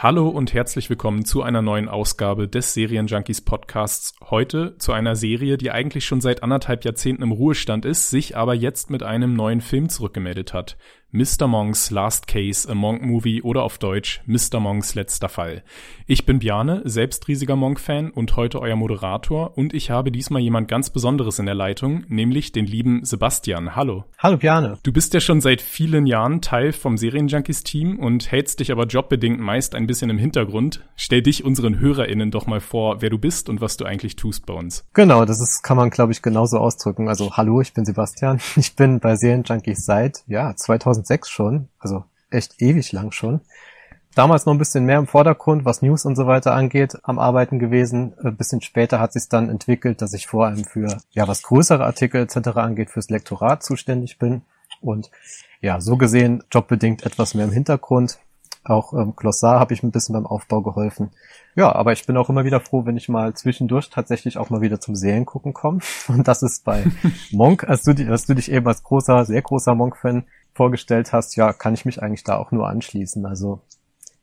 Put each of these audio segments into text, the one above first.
Hallo und herzlich willkommen zu einer neuen Ausgabe des Serienjunkies Podcasts. Heute zu einer Serie, die eigentlich schon seit anderthalb Jahrzehnten im Ruhestand ist, sich aber jetzt mit einem neuen Film zurückgemeldet hat. Mr. Monks Last Case, a Monk Movie oder auf Deutsch Mr. Monks letzter Fall. Ich bin Bjane, selbst riesiger Monk-Fan und heute euer Moderator und ich habe diesmal jemand ganz Besonderes in der Leitung, nämlich den lieben Sebastian. Hallo. Hallo Bjane. Du bist ja schon seit vielen Jahren Teil vom Serienjunkies-Team und hältst dich aber jobbedingt meist ein bisschen im Hintergrund. Stell dich unseren HörerInnen doch mal vor, wer du bist und was du eigentlich tust bei uns. Genau, das ist, kann man glaube ich genauso ausdrücken. Also hallo, ich bin Sebastian. Ich bin bei Serienjunkies seit, ja, 2000 2006 schon, also echt ewig lang schon. Damals noch ein bisschen mehr im Vordergrund, was News und so weiter angeht, am Arbeiten gewesen. Ein bisschen später hat sich dann entwickelt, dass ich vor allem für, ja, was größere Artikel etc. angeht, fürs Lektorat zuständig bin. Und ja, so gesehen, jobbedingt etwas mehr im Hintergrund. Auch ähm, Glossar habe ich ein bisschen beim Aufbau geholfen. Ja, aber ich bin auch immer wieder froh, wenn ich mal zwischendurch tatsächlich auch mal wieder zum Seriengucken komme. Und das ist bei Monk, als du, als du dich eben als großer, sehr großer Monk-Fan vorgestellt hast, ja, kann ich mich eigentlich da auch nur anschließen. Also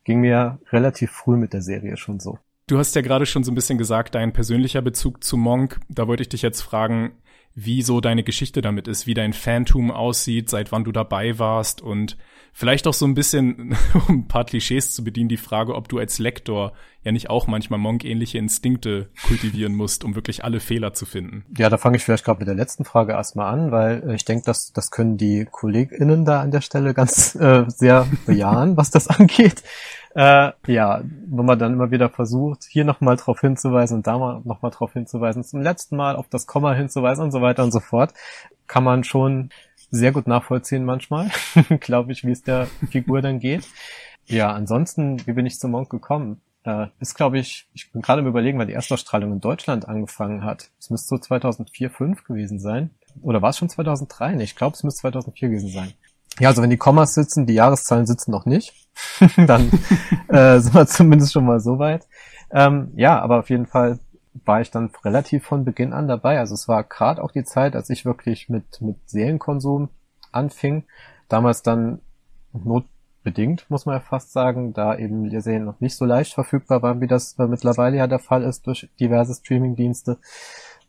ging mir relativ früh mit der Serie schon so. Du hast ja gerade schon so ein bisschen gesagt, dein persönlicher Bezug zu Monk. Da wollte ich dich jetzt fragen, wie so deine Geschichte damit ist, wie dein Phantom aussieht, seit wann du dabei warst und vielleicht auch so ein bisschen, um ein paar Klischees zu bedienen, die Frage, ob du als Lektor ja nicht auch manchmal Monk-ähnliche Instinkte kultivieren musst, um wirklich alle Fehler zu finden. Ja, da fange ich vielleicht gerade mit der letzten Frage erstmal an, weil ich denke, dass das können die KollegInnen da an der Stelle ganz äh, sehr bejahen, was das angeht. Äh, ja, wenn man dann immer wieder versucht, hier nochmal drauf hinzuweisen und da mal nochmal drauf hinzuweisen, zum letzten Mal auf das Komma hinzuweisen und so weiter und so fort, kann man schon sehr gut nachvollziehen manchmal, glaube ich, wie es der Figur dann geht. Ja, ansonsten, wie bin ich zum Monk gekommen? Äh, ist, glaube ich, ich bin gerade im Überlegen, weil die Erstausstrahlung in Deutschland angefangen hat. Es müsste so 2004, 5 gewesen sein. Oder war es schon 2003? Nee, ich glaube, es müsste 2004 gewesen sein. Ja, also wenn die Kommas sitzen, die Jahreszahlen sitzen noch nicht, dann äh, sind wir zumindest schon mal so weit. Ähm, ja, aber auf jeden Fall war ich dann relativ von Beginn an dabei. Also es war gerade auch die Zeit, als ich wirklich mit, mit Seelenkonsum anfing. Damals dann notbedingt, muss man ja fast sagen, da eben die Serien noch nicht so leicht verfügbar waren, wie das mittlerweile ja der Fall ist durch diverse Streamingdienste.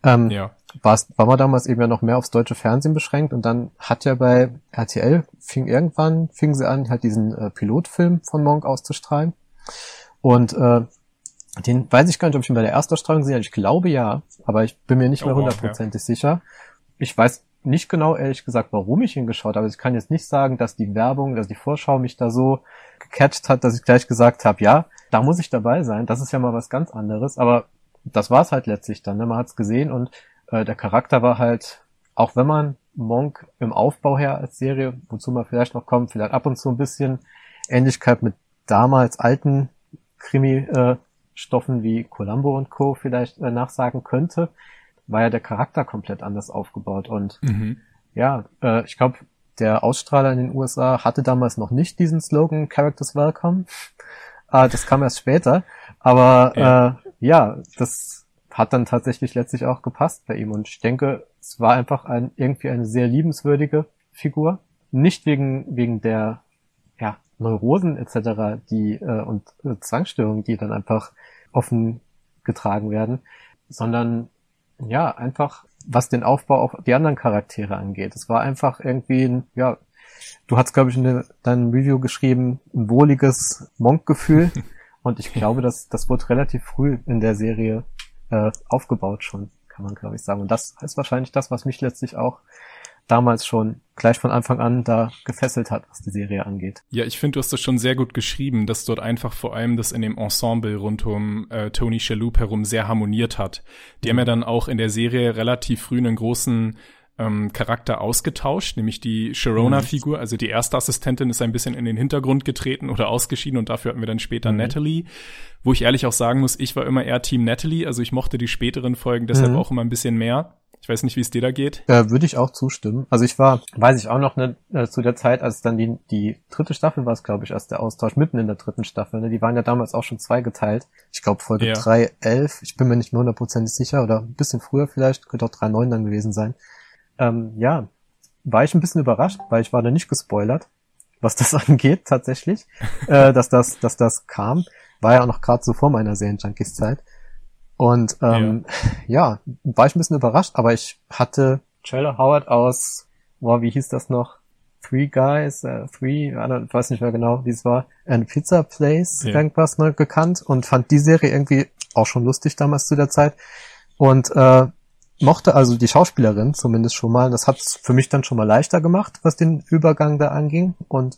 Ähm, ja. War man damals eben ja noch mehr aufs deutsche Fernsehen beschränkt und dann hat ja bei RTL fing irgendwann, fing sie an, halt diesen äh, Pilotfilm von Monk auszustrahlen. Und äh, den weiß ich gar nicht, ob ich ihn bei der Erstausstrahlung sehe. Ich glaube ja, aber ich bin mir nicht mehr hundertprozentig ja. sicher. Ich weiß nicht genau, ehrlich gesagt, warum ich ihn geschaut habe. Ich kann jetzt nicht sagen, dass die Werbung, dass die Vorschau mich da so gecatcht hat, dass ich gleich gesagt habe, ja, da muss ich dabei sein. Das ist ja mal was ganz anderes. Aber das war es halt letztlich dann. Ne? Man hat es gesehen und äh, der Charakter war halt, auch wenn man Monk im Aufbau her als Serie, wozu man vielleicht noch kommt, vielleicht ab und zu ein bisschen Ähnlichkeit mit damals alten Krimi-Stoffen wie Columbo und Co. vielleicht äh, nachsagen könnte, war ja der Charakter komplett anders aufgebaut. Und mhm. ja, äh, ich glaube, der Ausstrahler in den USA hatte damals noch nicht diesen Slogan Characters Welcome. äh, das kam erst später. Aber ja. Äh, ja, das hat dann tatsächlich letztlich auch gepasst bei ihm. Und ich denke, es war einfach ein, irgendwie eine sehr liebenswürdige Figur. Nicht wegen, wegen der Neurosen etc. die äh, und äh, Zwangsstörungen, die dann einfach offen getragen werden, sondern ja, einfach was den Aufbau auf die anderen Charaktere angeht. Es war einfach irgendwie ein, ja, du hast, glaube ich, in deinem Review geschrieben, ein wohliges Monk-Gefühl. Und ich glaube, das, das wurde relativ früh in der Serie äh, aufgebaut schon, kann man, glaube ich, sagen. Und das ist wahrscheinlich das, was mich letztlich auch damals schon gleich von Anfang an da gefesselt hat, was die Serie angeht. Ja, ich finde, du hast das schon sehr gut geschrieben, dass dort einfach vor allem das in dem Ensemble rund um äh, Tony Shalhoub herum sehr harmoniert hat. Die haben ja dann auch in der Serie relativ früh einen großen ähm, Charakter ausgetauscht, nämlich die Sharona-Figur, also die erste Assistentin ist ein bisschen in den Hintergrund getreten oder ausgeschieden und dafür hatten wir dann später mhm. Natalie, wo ich ehrlich auch sagen muss, ich war immer eher Team Natalie, also ich mochte die späteren Folgen deshalb mhm. auch immer ein bisschen mehr. Ich weiß nicht, wie es dir da geht. Äh, Würde ich auch zustimmen. Also ich war, weiß ich auch noch, ne, äh, zu der Zeit, als dann die, die dritte Staffel war es, glaube ich, erst der Austausch, mitten in der dritten Staffel. Ne? Die waren ja damals auch schon zweigeteilt. Ich glaube Folge ja. 3, 11, ich bin mir nicht mehr hundertprozentig sicher, oder ein bisschen früher vielleicht, könnte auch 3, 9 dann gewesen sein. Ähm, ja, war ich ein bisschen überrascht, weil ich war da nicht gespoilert, was das angeht tatsächlich, äh, dass das, dass das kam. War ja auch noch gerade so vor meiner Serien-Junkies-Zeit. Und ähm, ja. ja. war ich ein bisschen überrascht, aber ich hatte Trailer Howard aus, boah, wie hieß das noch? Three Guys, äh, Three, ich weiß nicht mehr genau, wie es war, and Pizza Place, ja. irgendwas ne, gekannt und fand die Serie irgendwie auch schon lustig damals zu der Zeit. Und äh, mochte also die Schauspielerin zumindest schon mal. Das hat für mich dann schon mal leichter gemacht, was den Übergang da anging. Und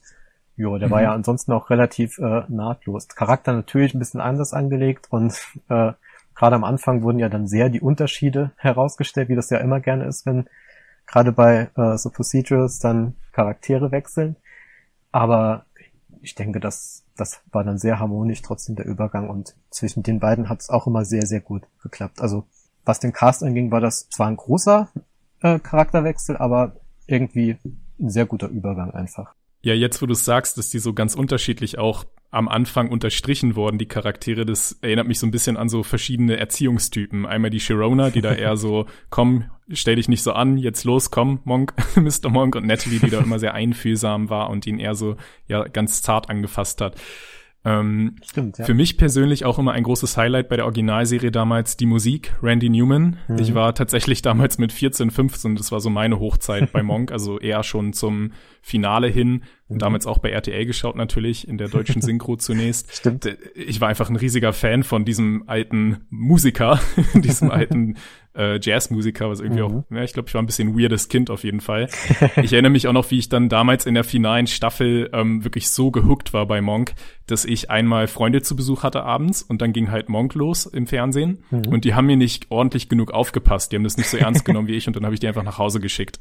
ja, der mhm. war ja ansonsten auch relativ äh, nahtlos. Charakter natürlich ein bisschen anders angelegt und äh, gerade am Anfang wurden ja dann sehr die Unterschiede herausgestellt, wie das ja immer gerne ist, wenn gerade bei äh, so Procedurals dann Charaktere wechseln. Aber ich denke, das, das war dann sehr harmonisch trotzdem der Übergang und zwischen den beiden hat es auch immer sehr, sehr gut geklappt. Also was den Cast anging, war das zwar ein großer äh, Charakterwechsel, aber irgendwie ein sehr guter Übergang einfach. Ja, jetzt wo du sagst, dass die so ganz unterschiedlich auch am Anfang unterstrichen worden, die Charaktere, das erinnert mich so ein bisschen an so verschiedene Erziehungstypen. Einmal die Sharona, die da eher so, komm, stell dich nicht so an, jetzt los, komm, Monk, Mr. Monk und Natalie, die da immer sehr einfühlsam war und ihn eher so, ja, ganz zart angefasst hat. Ähm, Stimmt, ja. Für mich persönlich auch immer ein großes Highlight bei der Originalserie damals die Musik, Randy Newman. Mhm. Ich war tatsächlich damals mit 14, 15, das war so meine Hochzeit bei Monk, also eher schon zum Finale hin. Mhm. Damals auch bei RTL geschaut natürlich, in der deutschen Synchro zunächst. Stimmt. Ich war einfach ein riesiger Fan von diesem alten Musiker, diesem alten äh, Jazzmusiker, was irgendwie mhm. auch, ja, ich glaube, ich war ein bisschen weirdes Kind auf jeden Fall. ich erinnere mich auch noch, wie ich dann damals in der finalen Staffel ähm, wirklich so gehuckt war bei Monk, dass ich einmal Freunde zu Besuch hatte abends und dann ging halt Monk los im Fernsehen mhm. und die haben mir nicht ordentlich genug aufgepasst. Die haben das nicht so ernst genommen wie ich und dann habe ich die einfach nach Hause geschickt.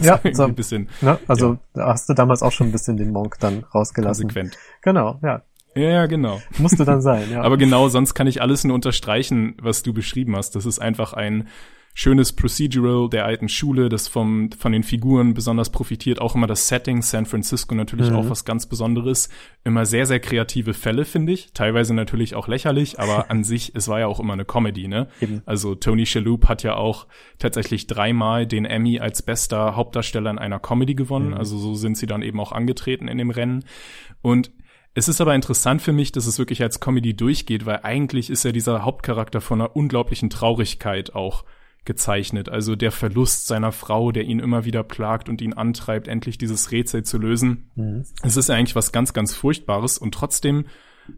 ja, so ein bisschen. Ne? Also ja. hast du damals auch schon ein bisschen den Monk dann rausgelassen. Konsequent. Genau, ja. Ja, ja, genau. Musste dann sein, ja. Aber genau, sonst kann ich alles nur unterstreichen, was du beschrieben hast. Das ist einfach ein schönes Procedural der alten Schule, das vom, von den Figuren besonders profitiert. Auch immer das Setting, San Francisco natürlich mhm. auch was ganz Besonderes. Immer sehr, sehr kreative Fälle, finde ich. Teilweise natürlich auch lächerlich, aber an sich, es war ja auch immer eine Comedy, ne? Eben. Also Tony Shalhoub hat ja auch tatsächlich dreimal den Emmy als bester Hauptdarsteller in einer Comedy gewonnen. Mhm. Also so sind sie dann eben auch angetreten in dem Rennen. Und es ist aber interessant für mich, dass es wirklich als Comedy durchgeht, weil eigentlich ist ja dieser Hauptcharakter von einer unglaublichen Traurigkeit auch gezeichnet. Also der Verlust seiner Frau, der ihn immer wieder plagt und ihn antreibt, endlich dieses Rätsel zu lösen. Mhm. Es ist ja eigentlich was ganz, ganz Furchtbares und trotzdem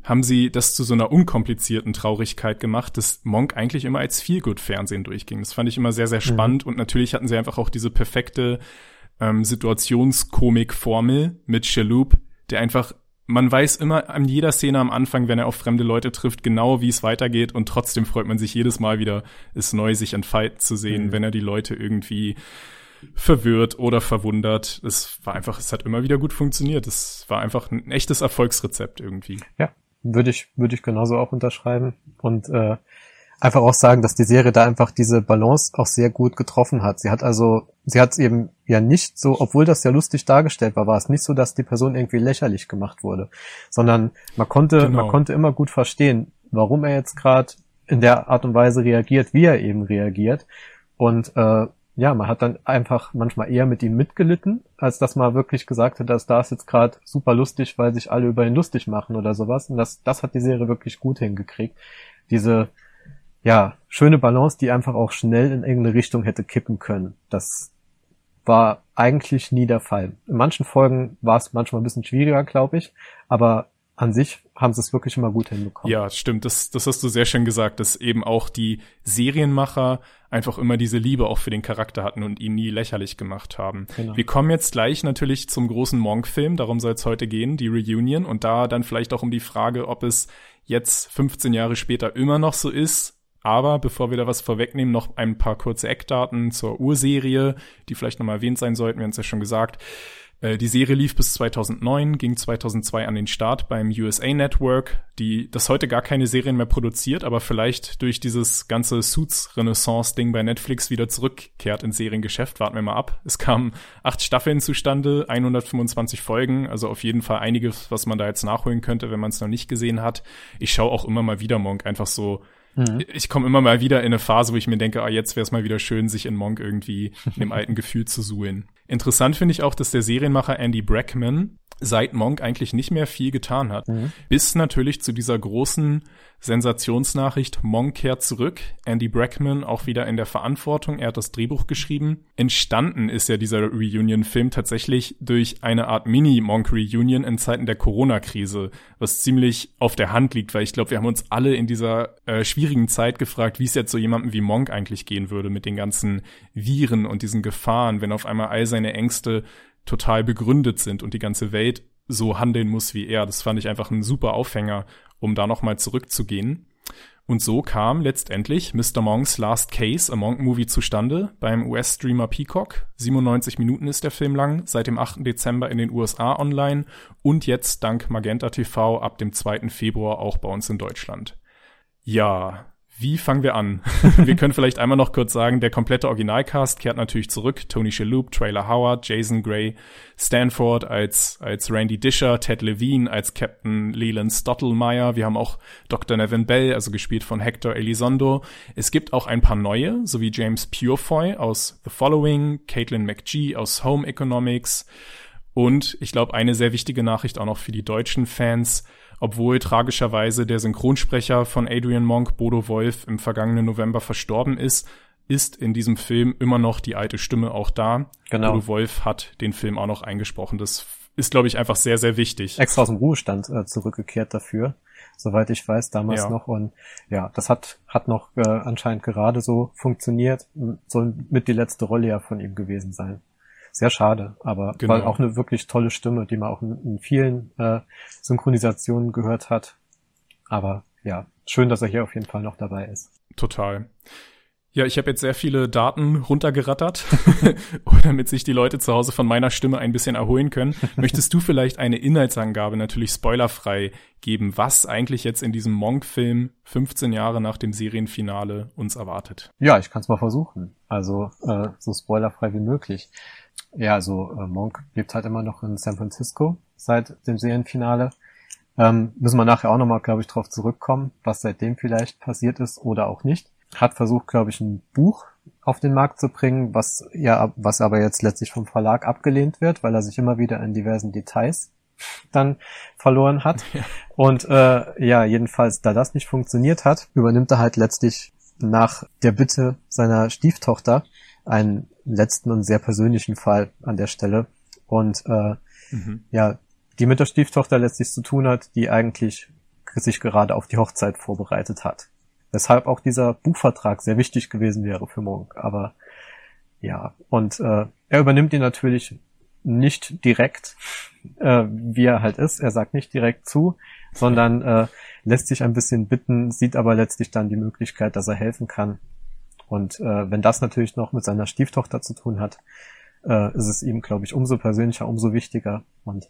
haben sie das zu so einer unkomplizierten Traurigkeit gemacht, dass Monk eigentlich immer als Feelgood-Fernsehen durchging. Das fand ich immer sehr, sehr mhm. spannend mhm. und natürlich hatten sie einfach auch diese perfekte ähm, Situationskomik-Formel mit Shalhoub, der einfach man weiß immer an jeder Szene am Anfang, wenn er auf fremde Leute trifft, genau wie es weitergeht und trotzdem freut man sich jedes Mal wieder, es neu sich entfalten zu sehen, mhm. wenn er die Leute irgendwie verwirrt oder verwundert. Es war einfach, es hat immer wieder gut funktioniert. Es war einfach ein echtes Erfolgsrezept irgendwie. Ja, würde ich, würde ich genauso auch unterschreiben. Und äh, einfach auch sagen, dass die Serie da einfach diese Balance auch sehr gut getroffen hat. Sie hat also, sie hat eben ja nicht so, obwohl das ja lustig dargestellt war, war es nicht so, dass die Person irgendwie lächerlich gemacht wurde, sondern man konnte, genau. man konnte immer gut verstehen, warum er jetzt gerade in der Art und Weise reagiert, wie er eben reagiert. Und äh, ja, man hat dann einfach manchmal eher mit ihm mitgelitten, als dass man wirklich gesagt hat, dass da ist jetzt gerade super lustig, weil sich alle über ihn lustig machen oder sowas. Und das, das hat die Serie wirklich gut hingekriegt. Diese ja, schöne Balance, die einfach auch schnell in irgendeine Richtung hätte kippen können. Das war eigentlich nie der Fall. In manchen Folgen war es manchmal ein bisschen schwieriger, glaube ich, aber an sich haben sie es wirklich immer gut hinbekommen. Ja, stimmt. Das, das hast du sehr schön gesagt, dass eben auch die Serienmacher einfach immer diese Liebe auch für den Charakter hatten und ihn nie lächerlich gemacht haben. Genau. Wir kommen jetzt gleich natürlich zum großen Monk-Film, darum soll es heute gehen, die Reunion und da dann vielleicht auch um die Frage, ob es jetzt 15 Jahre später immer noch so ist, aber bevor wir da was vorwegnehmen, noch ein paar kurze Eckdaten zur Urserie, die vielleicht nochmal erwähnt sein sollten. Wir haben es ja schon gesagt. Äh, die Serie lief bis 2009, ging 2002 an den Start beim USA Network, die das heute gar keine Serien mehr produziert, aber vielleicht durch dieses ganze Suits-Renaissance-Ding bei Netflix wieder zurückkehrt ins Seriengeschäft. Warten wir mal ab. Es kamen acht Staffeln zustande, 125 Folgen, also auf jeden Fall einiges, was man da jetzt nachholen könnte, wenn man es noch nicht gesehen hat. Ich schaue auch immer mal wieder Monk, einfach so Mhm. Ich komme immer mal wieder in eine Phase, wo ich mir denke, ah, jetzt wäre es mal wieder schön, sich in Monk irgendwie in dem alten Gefühl zu suhlen. Interessant finde ich auch, dass der Serienmacher Andy Brackman seit Monk eigentlich nicht mehr viel getan hat. Mhm. Bis natürlich zu dieser großen Sensationsnachricht, Monk kehrt zurück. Andy Brackman auch wieder in der Verantwortung. Er hat das Drehbuch geschrieben. Entstanden ist ja dieser Reunion-Film tatsächlich durch eine Art Mini-Monk-Reunion in Zeiten der Corona-Krise, was ziemlich auf der Hand liegt, weil ich glaube, wir haben uns alle in dieser äh, schwierigen Zeit gefragt, wie es jetzt so jemandem wie Monk eigentlich gehen würde mit den ganzen Viren und diesen Gefahren, wenn auf einmal all seine Ängste total begründet sind und die ganze Welt so handeln muss wie er. Das fand ich einfach ein super Aufhänger, um da nochmal zurückzugehen. Und so kam letztendlich Mr. Monks Last Case, a Monk-Movie zustande beim US-Streamer Peacock. 97 Minuten ist der Film lang, seit dem 8. Dezember in den USA online und jetzt dank Magenta TV ab dem 2. Februar auch bei uns in Deutschland. Ja, wie fangen wir an? wir können vielleicht einmal noch kurz sagen, der komplette Originalcast kehrt natürlich zurück. Tony Shalhoub, Trailer Howard, Jason Gray, Stanford als, als Randy Disher, Ted Levine als Captain Leland Stottlemeyer. Wir haben auch Dr. Nevin Bell, also gespielt von Hector Elizondo. Es gibt auch ein paar neue, sowie James Purefoy aus The Following, Caitlin McGee aus Home Economics und ich glaube, eine sehr wichtige Nachricht auch noch für die deutschen Fans – obwohl tragischerweise der Synchronsprecher von Adrian Monk, Bodo Wolf, im vergangenen November verstorben ist, ist in diesem Film immer noch die alte Stimme auch da. Genau. Bodo Wolf hat den Film auch noch eingesprochen. Das ist, glaube ich, einfach sehr, sehr wichtig. Extra aus dem Ruhestand äh, zurückgekehrt dafür, soweit ich weiß, damals ja. noch. Und ja, das hat, hat noch äh, anscheinend gerade so funktioniert. Soll mit die letzte Rolle ja von ihm gewesen sein sehr schade, aber genau. weil auch eine wirklich tolle Stimme, die man auch in, in vielen äh, Synchronisationen gehört hat. Aber ja, schön, dass er hier auf jeden Fall noch dabei ist. Total. Ja, ich habe jetzt sehr viele Daten runtergerattert, damit sich die Leute zu Hause von meiner Stimme ein bisschen erholen können. Möchtest du vielleicht eine Inhaltsangabe, natürlich spoilerfrei, geben, was eigentlich jetzt in diesem Monk-Film 15 Jahre nach dem Serienfinale uns erwartet? Ja, ich kann es mal versuchen. Also äh, so spoilerfrei wie möglich. Ja, also äh, Monk lebt halt immer noch in San Francisco seit dem Serienfinale. Ähm, müssen wir nachher auch nochmal, glaube ich, drauf zurückkommen, was seitdem vielleicht passiert ist oder auch nicht. Hat versucht, glaube ich, ein Buch auf den Markt zu bringen, was ja, was aber jetzt letztlich vom Verlag abgelehnt wird, weil er sich immer wieder in diversen Details dann verloren hat. Ja. Und äh, ja, jedenfalls, da das nicht funktioniert hat, übernimmt er halt letztlich nach der Bitte seiner Stieftochter einen letzten und sehr persönlichen Fall an der Stelle. Und äh, mhm. ja, die mit der Stieftochter letztlich zu tun hat, die eigentlich sich gerade auf die Hochzeit vorbereitet hat. Weshalb auch dieser Buchvertrag sehr wichtig gewesen wäre für Monk. Aber ja, und äh, er übernimmt ihn natürlich nicht direkt, äh, wie er halt ist. Er sagt nicht direkt zu, sondern äh, lässt sich ein bisschen bitten, sieht aber letztlich dann die Möglichkeit, dass er helfen kann und äh, wenn das natürlich noch mit seiner Stieftochter zu tun hat, äh, ist es ihm, glaube ich, umso persönlicher, umso wichtiger. Und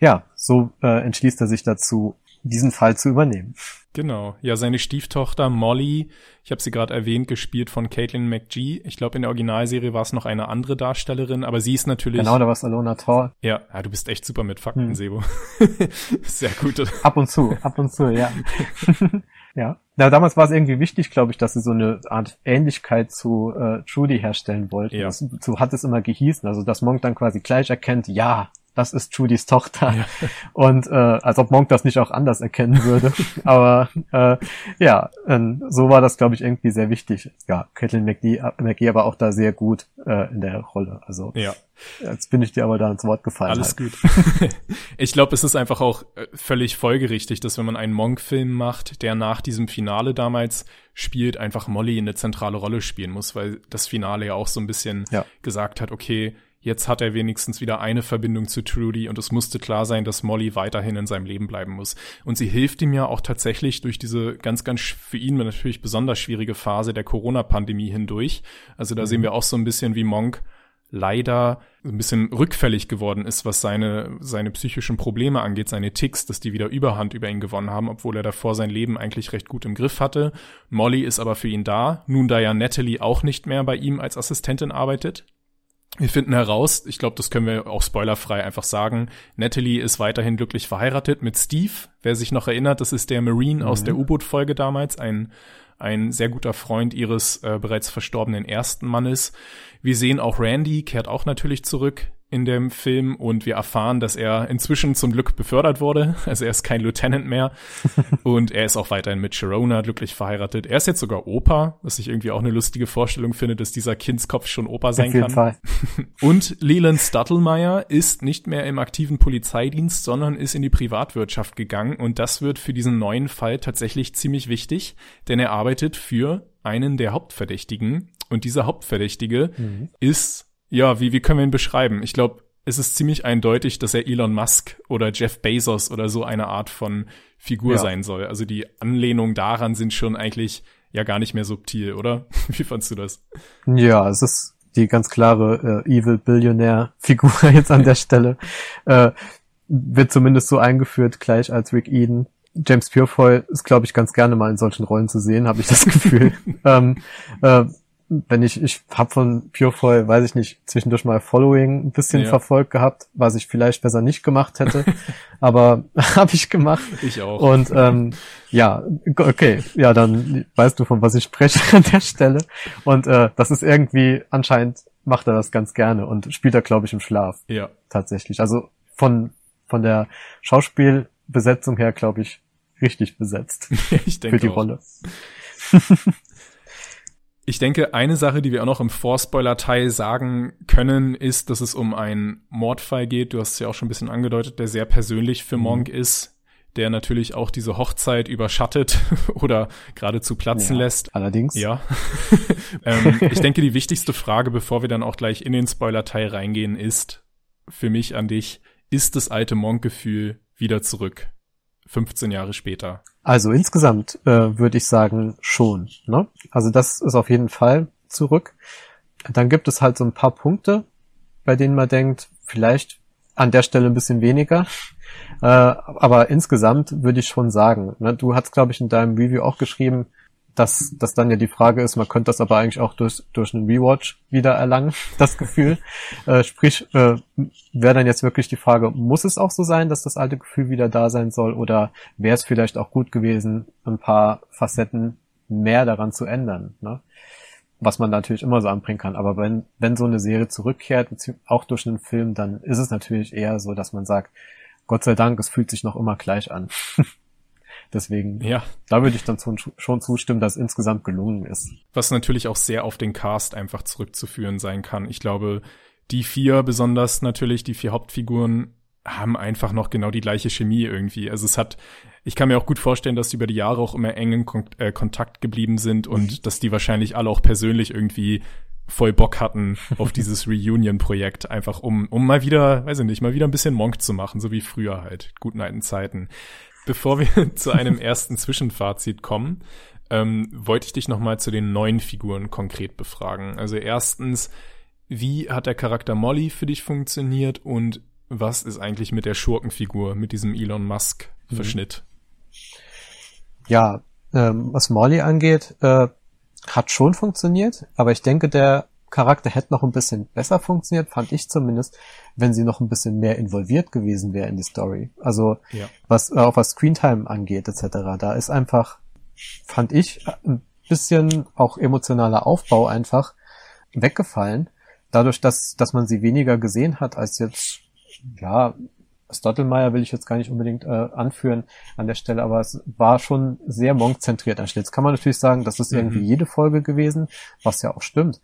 ja, so äh, entschließt er sich dazu, diesen Fall zu übernehmen. Genau. Ja, seine Stieftochter Molly, ich habe sie gerade erwähnt, gespielt von Caitlin McGee. Ich glaube, in der Originalserie war es noch eine andere Darstellerin, aber sie ist natürlich. Genau, da war es Alona Thor. Ja, ja, du bist echt super mit Fakten, hm. Sebo. Sehr gut. Ab und zu, ab und zu, ja. Ja. Na, damals war es irgendwie wichtig, glaube ich, dass sie so eine Art Ähnlichkeit zu äh, Trudy herstellen wollten. Ja. Das, so hat es immer gehießen. Also, dass Monk dann quasi gleich erkennt, ja, das ist Judys Tochter. Ja. Und äh, als ob Monk das nicht auch anders erkennen würde. Aber äh, ja, äh, so war das, glaube ich, irgendwie sehr wichtig. Ja, Caitlin McGee, McGee aber auch da sehr gut äh, in der Rolle. Also ja. Jetzt bin ich dir aber da ins Wort gefallen. Alles halt. gut. ich glaube, es ist einfach auch äh, völlig folgerichtig, dass wenn man einen Monk-Film macht, der nach diesem Finale damals spielt, einfach Molly eine zentrale Rolle spielen muss, weil das Finale ja auch so ein bisschen ja. gesagt hat, okay, jetzt hat er wenigstens wieder eine Verbindung zu Trudy und es musste klar sein, dass Molly weiterhin in seinem Leben bleiben muss. Und sie hilft ihm ja auch tatsächlich durch diese ganz, ganz für ihn natürlich besonders schwierige Phase der Corona-Pandemie hindurch. Also da mhm. sehen wir auch so ein bisschen, wie Monk leider ein bisschen rückfällig geworden ist, was seine, seine psychischen Probleme angeht, seine Ticks, dass die wieder Überhand über ihn gewonnen haben, obwohl er davor sein Leben eigentlich recht gut im Griff hatte. Molly ist aber für ihn da, nun da ja Natalie auch nicht mehr bei ihm als Assistentin arbeitet. Wir finden heraus, ich glaube, das können wir auch spoilerfrei einfach sagen, Natalie ist weiterhin glücklich verheiratet mit Steve. Wer sich noch erinnert, das ist der Marine mhm. aus der U-Boot-Folge damals, ein ein sehr guter Freund ihres äh, bereits verstorbenen ersten Mannes. Wir sehen auch Randy kehrt auch natürlich zurück in dem Film und wir erfahren, dass er inzwischen zum Glück befördert wurde. Also er ist kein Lieutenant mehr und er ist auch weiterhin mit Sharona glücklich verheiratet. Er ist jetzt sogar Opa, was ich irgendwie auch eine lustige Vorstellung finde, dass dieser Kindskopf schon Opa sein Auf jeden kann. Fall. Und Leland Stuttelmeier ist nicht mehr im aktiven Polizeidienst, sondern ist in die Privatwirtschaft gegangen und das wird für diesen neuen Fall tatsächlich ziemlich wichtig, denn er arbeitet für einen der Hauptverdächtigen und dieser Hauptverdächtige mhm. ist ja, wie, wie können wir ihn beschreiben? Ich glaube, es ist ziemlich eindeutig, dass er Elon Musk oder Jeff Bezos oder so eine Art von Figur ja. sein soll. Also die Anlehnungen daran sind schon eigentlich ja gar nicht mehr subtil, oder? Wie fandst du das? Ja, es ist die ganz klare äh, Evil Billionär-Figur jetzt an der Stelle. Äh, wird zumindest so eingeführt, gleich als Rick Eden. James Purefoy ist, glaube ich, ganz gerne mal in solchen Rollen zu sehen, habe ich das Gefühl. ähm, äh, wenn ich, ich habe von Purefoy, weiß ich nicht, zwischendurch mal Following ein bisschen ja. verfolgt gehabt, was ich vielleicht besser nicht gemacht hätte, aber habe ich gemacht. Ich auch. Und ähm, ja, okay, ja, dann weißt du, von was ich spreche an der Stelle. Und äh, das ist irgendwie, anscheinend macht er das ganz gerne und spielt er, glaube ich, im Schlaf. Ja. Tatsächlich. Also von, von der Schauspielbesetzung her, glaube ich, richtig besetzt. ich denke für die auch. Rolle. Ich denke, eine Sache, die wir auch noch im Vorspoiler-Teil sagen können, ist, dass es um einen Mordfall geht. Du hast es ja auch schon ein bisschen angedeutet, der sehr persönlich für mhm. Monk ist, der natürlich auch diese Hochzeit überschattet oder geradezu platzen ja, lässt. Allerdings. Ja. ähm, ich denke, die wichtigste Frage, bevor wir dann auch gleich in den Spoiler-Teil reingehen, ist für mich an dich, ist das alte Monk-Gefühl wieder zurück? 15 Jahre später? Also insgesamt äh, würde ich sagen schon. Ne? Also das ist auf jeden Fall zurück. Dann gibt es halt so ein paar Punkte, bei denen man denkt, vielleicht an der Stelle ein bisschen weniger. Äh, aber insgesamt würde ich schon sagen. Ne? Du hast, glaube ich, in deinem Review auch geschrieben, dass das dann ja die Frage ist, man könnte das aber eigentlich auch durch, durch einen Rewatch wieder erlangen, das Gefühl. Äh, sprich, äh, wäre dann jetzt wirklich die Frage, muss es auch so sein, dass das alte Gefühl wieder da sein soll oder wäre es vielleicht auch gut gewesen, ein paar Facetten mehr daran zu ändern, ne? was man natürlich immer so anbringen kann. Aber wenn, wenn so eine Serie zurückkehrt, auch durch einen Film, dann ist es natürlich eher so, dass man sagt, Gott sei Dank, es fühlt sich noch immer gleich an. Deswegen, ja. da würde ich dann schon zustimmen, dass es insgesamt gelungen ist. Was natürlich auch sehr auf den Cast einfach zurückzuführen sein kann. Ich glaube, die vier, besonders natürlich die vier Hauptfiguren, haben einfach noch genau die gleiche Chemie irgendwie. Also es hat, ich kann mir auch gut vorstellen, dass die über die Jahre auch immer engen Kon äh, Kontakt geblieben sind und mhm. dass die wahrscheinlich alle auch persönlich irgendwie voll Bock hatten auf dieses Reunion-Projekt, einfach um, um mal wieder, weiß ich nicht, mal wieder ein bisschen Monk zu machen, so wie früher halt, guten alten Zeiten. Bevor wir zu einem ersten Zwischenfazit kommen, ähm, wollte ich dich nochmal zu den neuen Figuren konkret befragen. Also erstens, wie hat der Charakter Molly für dich funktioniert und was ist eigentlich mit der Schurkenfigur, mit diesem Elon Musk-Verschnitt? Ja, ähm, was Molly angeht, äh, hat schon funktioniert, aber ich denke, der Charakter hätte noch ein bisschen besser funktioniert, fand ich zumindest, wenn sie noch ein bisschen mehr involviert gewesen wäre in die Story. Also ja. was äh, auch was Screentime angeht etc. Da ist einfach, fand ich, ein bisschen auch emotionaler Aufbau einfach weggefallen, dadurch, dass dass man sie weniger gesehen hat als jetzt ja, Stottelmeier will ich jetzt gar nicht unbedingt äh, anführen an der Stelle, aber es war schon sehr Monk-zentriert anstelle. Jetzt kann man natürlich sagen, das ist mhm. irgendwie jede Folge gewesen, was ja auch stimmt.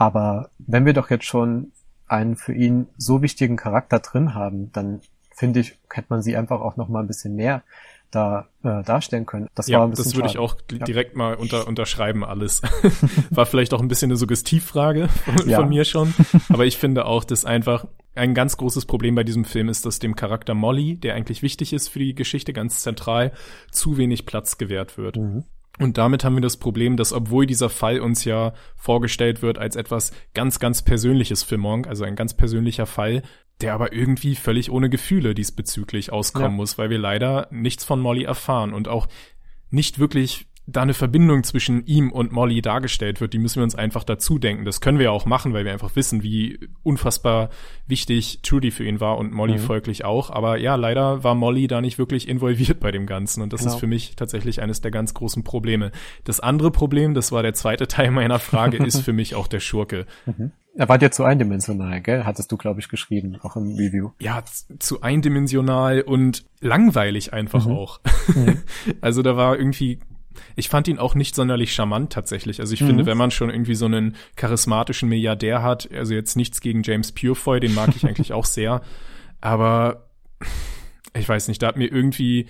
Aber wenn wir doch jetzt schon einen für ihn so wichtigen Charakter drin haben, dann finde ich, hätte man sie einfach auch noch mal ein bisschen mehr da äh, darstellen können. Das ja, war ein bisschen das würde ich auch direkt ja. mal unter, unterschreiben alles. war vielleicht auch ein bisschen eine Suggestivfrage von, ja. von mir schon, aber ich finde auch, dass einfach ein ganz großes Problem bei diesem Film ist, dass dem Charakter Molly, der eigentlich wichtig ist für die Geschichte, ganz zentral, zu wenig Platz gewährt wird. Mhm. Und damit haben wir das Problem, dass obwohl dieser Fall uns ja vorgestellt wird als etwas ganz, ganz Persönliches für Monk, also ein ganz persönlicher Fall, der aber irgendwie völlig ohne Gefühle diesbezüglich auskommen ja. muss, weil wir leider nichts von Molly erfahren und auch nicht wirklich da eine Verbindung zwischen ihm und Molly dargestellt wird, die müssen wir uns einfach dazu denken. Das können wir ja auch machen, weil wir einfach wissen, wie unfassbar wichtig Trudy für ihn war und Molly mhm. folglich auch. Aber ja, leider war Molly da nicht wirklich involviert bei dem Ganzen und das genau. ist für mich tatsächlich eines der ganz großen Probleme. Das andere Problem, das war der zweite Teil meiner Frage, ist für mich auch der Schurke. Mhm. Er war dir zu eindimensional, gell? Hattest du, glaube ich, geschrieben, auch im Review. Ja, zu eindimensional und langweilig einfach mhm. auch. Mhm. Also da war irgendwie ich fand ihn auch nicht sonderlich charmant tatsächlich. Also ich mhm. finde, wenn man schon irgendwie so einen charismatischen Milliardär hat, also jetzt nichts gegen James Purefoy, den mag ich eigentlich auch sehr, aber ich weiß nicht, da hat mir irgendwie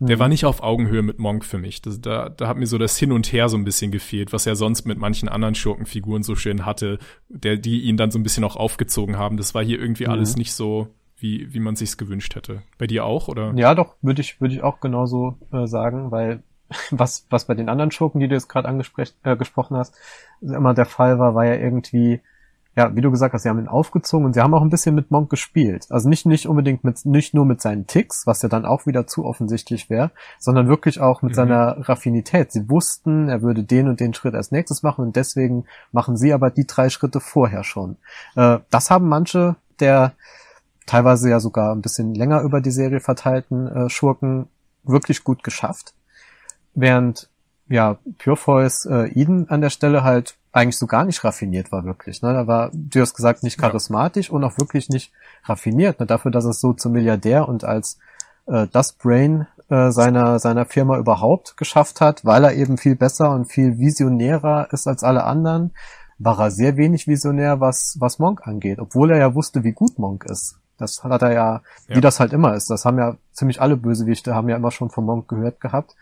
der mhm. war nicht auf Augenhöhe mit Monk für mich. Das, da, da hat mir so das Hin und Her so ein bisschen gefehlt, was er sonst mit manchen anderen Schurkenfiguren so schön hatte, der, die ihn dann so ein bisschen auch aufgezogen haben. Das war hier irgendwie mhm. alles nicht so, wie, wie man sich's gewünscht hätte. Bei dir auch, oder? Ja, doch, würde ich, würde ich auch genauso äh, sagen, weil was, was bei den anderen Schurken, die du jetzt gerade angesprochen äh, hast, immer der Fall war, war ja irgendwie, ja, wie du gesagt hast, sie haben ihn aufgezogen und sie haben auch ein bisschen mit Monk gespielt. Also nicht, nicht unbedingt mit, nicht nur mit seinen Ticks, was ja dann auch wieder zu offensichtlich wäre, sondern wirklich auch mit mhm. seiner Raffinität. Sie wussten, er würde den und den Schritt als nächstes machen und deswegen machen sie aber die drei Schritte vorher schon. Äh, das haben manche der teilweise ja sogar ein bisschen länger über die Serie verteilten äh, Schurken wirklich gut geschafft während ja Purefoys äh, Eden an der Stelle halt eigentlich so gar nicht raffiniert war wirklich. Ne? Da war, du hast gesagt, nicht charismatisch ja. und auch wirklich nicht raffiniert. Ne? Dafür, dass es so zum Milliardär und als äh, das Brain äh, seiner, seiner Firma überhaupt geschafft hat, weil er eben viel besser und viel visionärer ist als alle anderen, war er sehr wenig visionär, was, was Monk angeht, obwohl er ja wusste, wie gut Monk ist. Das hat er ja, ja, wie das halt immer ist. Das haben ja ziemlich alle Bösewichte, haben ja immer schon von Monk gehört gehabt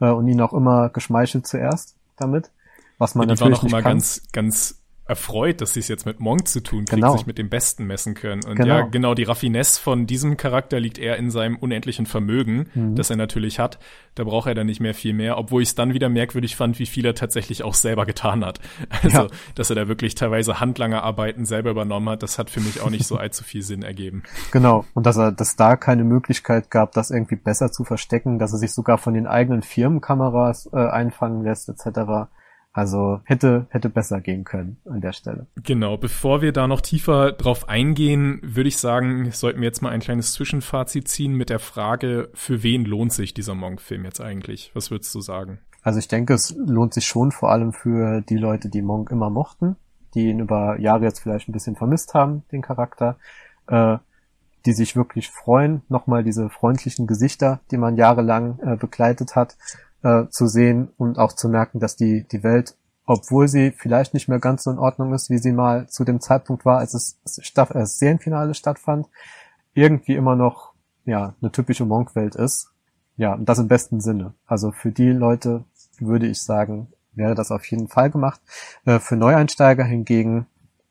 äh, und ihn auch immer geschmeichelt zuerst damit. Was man ja, die natürlich waren auch immer kann. ganz, ganz erfreut, dass sie es jetzt mit Monk zu tun kriegen, genau. sich mit dem Besten messen können. Und genau. ja, genau, die Raffinesse von diesem Charakter liegt eher in seinem unendlichen Vermögen, mhm. das er natürlich hat. Da braucht er dann nicht mehr viel mehr, obwohl ich es dann wieder merkwürdig fand, wie viel er tatsächlich auch selber getan hat. Also, ja. dass er da wirklich teilweise Handlangerarbeiten selber übernommen hat, das hat für mich auch nicht so allzu viel Sinn ergeben. Genau. Und dass er, dass da keine Möglichkeit gab, das irgendwie besser zu verstecken, dass er sich sogar von den eigenen Firmenkameras äh, einfangen lässt, etc. Also hätte, hätte besser gehen können an der Stelle. Genau, bevor wir da noch tiefer drauf eingehen, würde ich sagen, sollten wir jetzt mal ein kleines Zwischenfazit ziehen mit der Frage, für wen lohnt sich dieser Monk-Film jetzt eigentlich? Was würdest du sagen? Also ich denke, es lohnt sich schon vor allem für die Leute, die Monk immer mochten, die ihn über Jahre jetzt vielleicht ein bisschen vermisst haben, den Charakter, äh, die sich wirklich freuen, nochmal diese freundlichen Gesichter, die man jahrelang äh, begleitet hat, äh, zu sehen und auch zu merken, dass die, die Welt, obwohl sie vielleicht nicht mehr ganz so in Ordnung ist, wie sie mal zu dem Zeitpunkt war, als es Staff, äh, Serienfinale stattfand, irgendwie immer noch ja eine typische Monk-Welt ist. Ja, und das im besten Sinne. Also für die Leute würde ich sagen, wäre das auf jeden Fall gemacht. Äh, für Neueinsteiger hingegen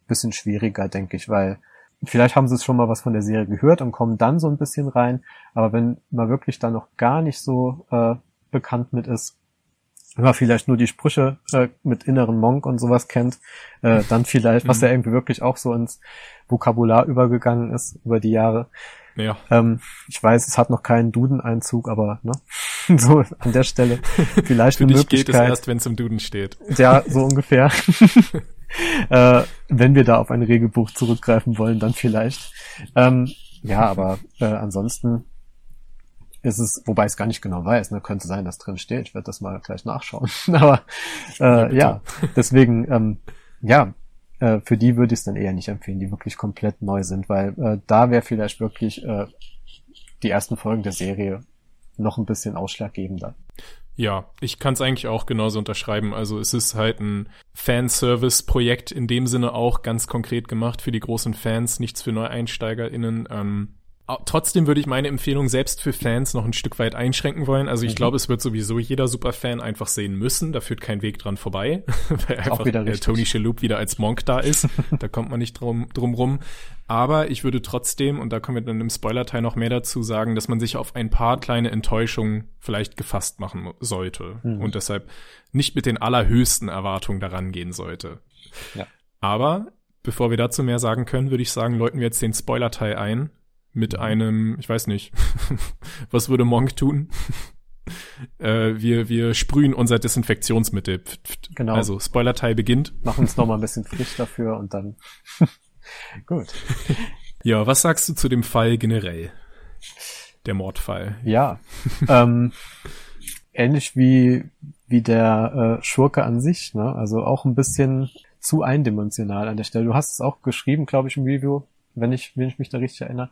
bisschen schwieriger, denke ich, weil vielleicht haben sie es schon mal was von der Serie gehört und kommen dann so ein bisschen rein. Aber wenn man wirklich dann noch gar nicht so äh, bekannt mit ist, wenn man vielleicht nur die Sprüche äh, mit inneren Monk und sowas kennt, äh, dann vielleicht, was ja irgendwie wirklich auch so ins Vokabular übergegangen ist über die Jahre. Ja. Ähm, ich weiß, es hat noch keinen Duden-Einzug, aber ne, so an der Stelle vielleicht Für eine dich Möglichkeit. geht es erst, wenn es im Duden steht. Ja, so ungefähr. äh, wenn wir da auf ein Regelbuch zurückgreifen wollen, dann vielleicht. Ähm, ja, aber äh, ansonsten ist es, wobei ich es gar nicht genau weiß, ne, könnte sein, dass drin steht. Ich werde das mal gleich nachschauen. Aber äh, ja, ja, deswegen, ähm, ja, äh, für die würde ich es dann eher nicht empfehlen, die wirklich komplett neu sind, weil äh, da wäre vielleicht wirklich äh, die ersten Folgen der Serie noch ein bisschen ausschlaggebender. Ja, ich kann es eigentlich auch genauso unterschreiben. Also es ist halt ein Fanservice-Projekt in dem Sinne auch ganz konkret gemacht für die großen Fans, nichts für NeueinsteigerInnen. Ähm, Trotzdem würde ich meine Empfehlung selbst für Fans noch ein Stück weit einschränken wollen. Also ich mhm. glaube, es wird sowieso jeder Superfan einfach sehen müssen. Da führt kein Weg dran vorbei, weil einfach Auch wieder Tony Shalhoub wieder als Monk da ist. da kommt man nicht drum, drum rum. Aber ich würde trotzdem, und da kommen wir dann im Spoiler-Teil noch mehr dazu sagen, dass man sich auf ein paar kleine Enttäuschungen vielleicht gefasst machen sollte. Mhm. Und deshalb nicht mit den allerhöchsten Erwartungen daran gehen sollte. Ja. Aber bevor wir dazu mehr sagen können, würde ich sagen, läuten wir jetzt den Spoiler-Teil ein mit einem, ich weiß nicht, was würde Monk tun? äh, wir, wir sprühen unser Desinfektionsmittel. Genau. Also Spoiler-Teil beginnt. Machen uns noch mal ein bisschen frisch dafür und dann gut. Ja, was sagst du zu dem Fall generell? Der Mordfall. Ja. ähm, ähnlich wie, wie der äh, Schurke an sich, ne? Also auch ein bisschen zu eindimensional an der Stelle. Du hast es auch geschrieben, glaube ich, im Review, wenn ich, wenn ich mich da richtig erinnere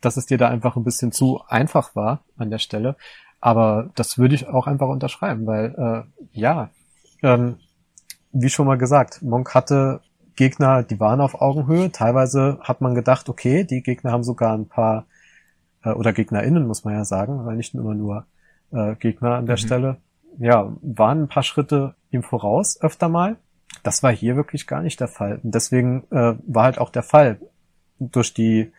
dass es dir da einfach ein bisschen zu einfach war an der Stelle. Aber das würde ich auch einfach unterschreiben, weil äh, ja, ähm, wie schon mal gesagt, Monk hatte Gegner, die waren auf Augenhöhe. Teilweise hat man gedacht, okay, die Gegner haben sogar ein paar, äh, oder GegnerInnen muss man ja sagen, weil nicht immer nur äh, Gegner an der mhm. Stelle. Ja, waren ein paar Schritte ihm voraus öfter mal. Das war hier wirklich gar nicht der Fall. Und deswegen äh, war halt auch der Fall durch die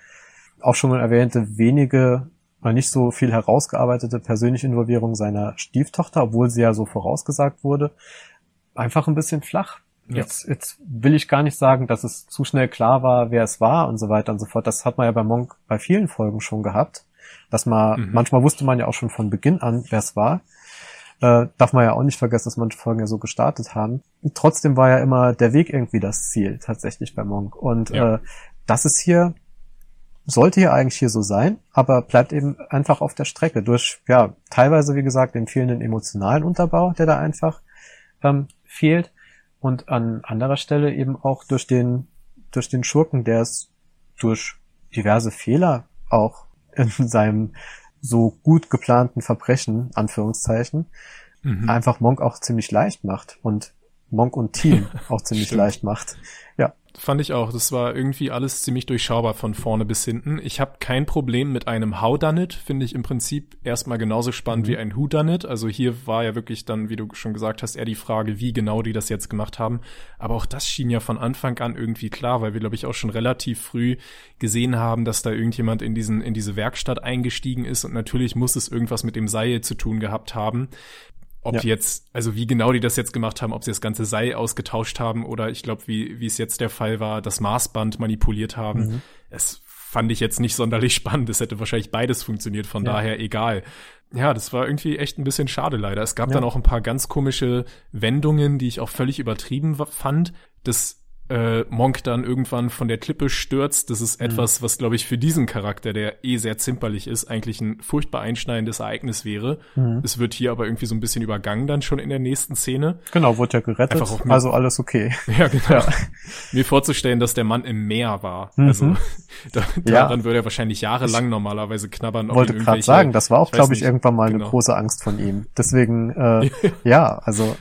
auch schon mal erwähnte, wenige mal nicht so viel herausgearbeitete persönliche Involvierung seiner Stieftochter, obwohl sie ja so vorausgesagt wurde, einfach ein bisschen flach. Ja. Jetzt, jetzt will ich gar nicht sagen, dass es zu schnell klar war, wer es war und so weiter und so fort. Das hat man ja bei Monk bei vielen Folgen schon gehabt. Dass man, mhm. manchmal wusste man ja auch schon von Beginn an, wer es war. Äh, darf man ja auch nicht vergessen, dass manche Folgen ja so gestartet haben. Trotzdem war ja immer der Weg irgendwie das Ziel, tatsächlich bei Monk. Und ja. äh, das ist hier sollte ja eigentlich hier so sein, aber bleibt eben einfach auf der Strecke durch, ja, teilweise, wie gesagt, den fehlenden emotionalen Unterbau, der da einfach ähm, fehlt und an anderer Stelle eben auch durch den, durch den Schurken, der es durch diverse Fehler auch in seinem so gut geplanten Verbrechen, Anführungszeichen, mhm. einfach Monk auch ziemlich leicht macht und Monk und Team auch ziemlich leicht macht. Ja. Fand ich auch. Das war irgendwie alles ziemlich durchschaubar von vorne bis hinten. Ich habe kein Problem mit einem How Done It. Finde ich im Prinzip erstmal genauso spannend mhm. wie ein Who Done It. Also hier war ja wirklich dann, wie du schon gesagt hast, eher die Frage, wie genau die das jetzt gemacht haben. Aber auch das schien ja von Anfang an irgendwie klar, weil wir, glaube ich, auch schon relativ früh gesehen haben, dass da irgendjemand in diesen, in diese Werkstatt eingestiegen ist. Und natürlich muss es irgendwas mit dem Seil zu tun gehabt haben. Ob ja. jetzt, also wie genau die das jetzt gemacht haben, ob sie das ganze Seil ausgetauscht haben oder ich glaube, wie, wie es jetzt der Fall war, das Maßband manipuliert haben. Mhm. Es fand ich jetzt nicht sonderlich spannend. Es hätte wahrscheinlich beides funktioniert, von ja. daher egal. Ja, das war irgendwie echt ein bisschen schade leider. Es gab ja. dann auch ein paar ganz komische Wendungen, die ich auch völlig übertrieben fand. Das äh, Monk dann irgendwann von der Klippe stürzt. Das ist mhm. etwas, was, glaube ich, für diesen Charakter, der eh sehr zimperlich ist, eigentlich ein furchtbar einschneidendes Ereignis wäre. Mhm. Es wird hier aber irgendwie so ein bisschen übergangen dann schon in der nächsten Szene. Genau, wurde ja gerettet, mir, also alles okay. Ja, genau. Ja. Mir vorzustellen, dass der Mann im Meer war. Mhm. Also da, daran ja. würde er wahrscheinlich jahrelang normalerweise knabbern. Ich wollte gerade sagen, das war auch, glaube ich, irgendwann mal genau. eine große Angst von ihm. Deswegen, äh, ja, also.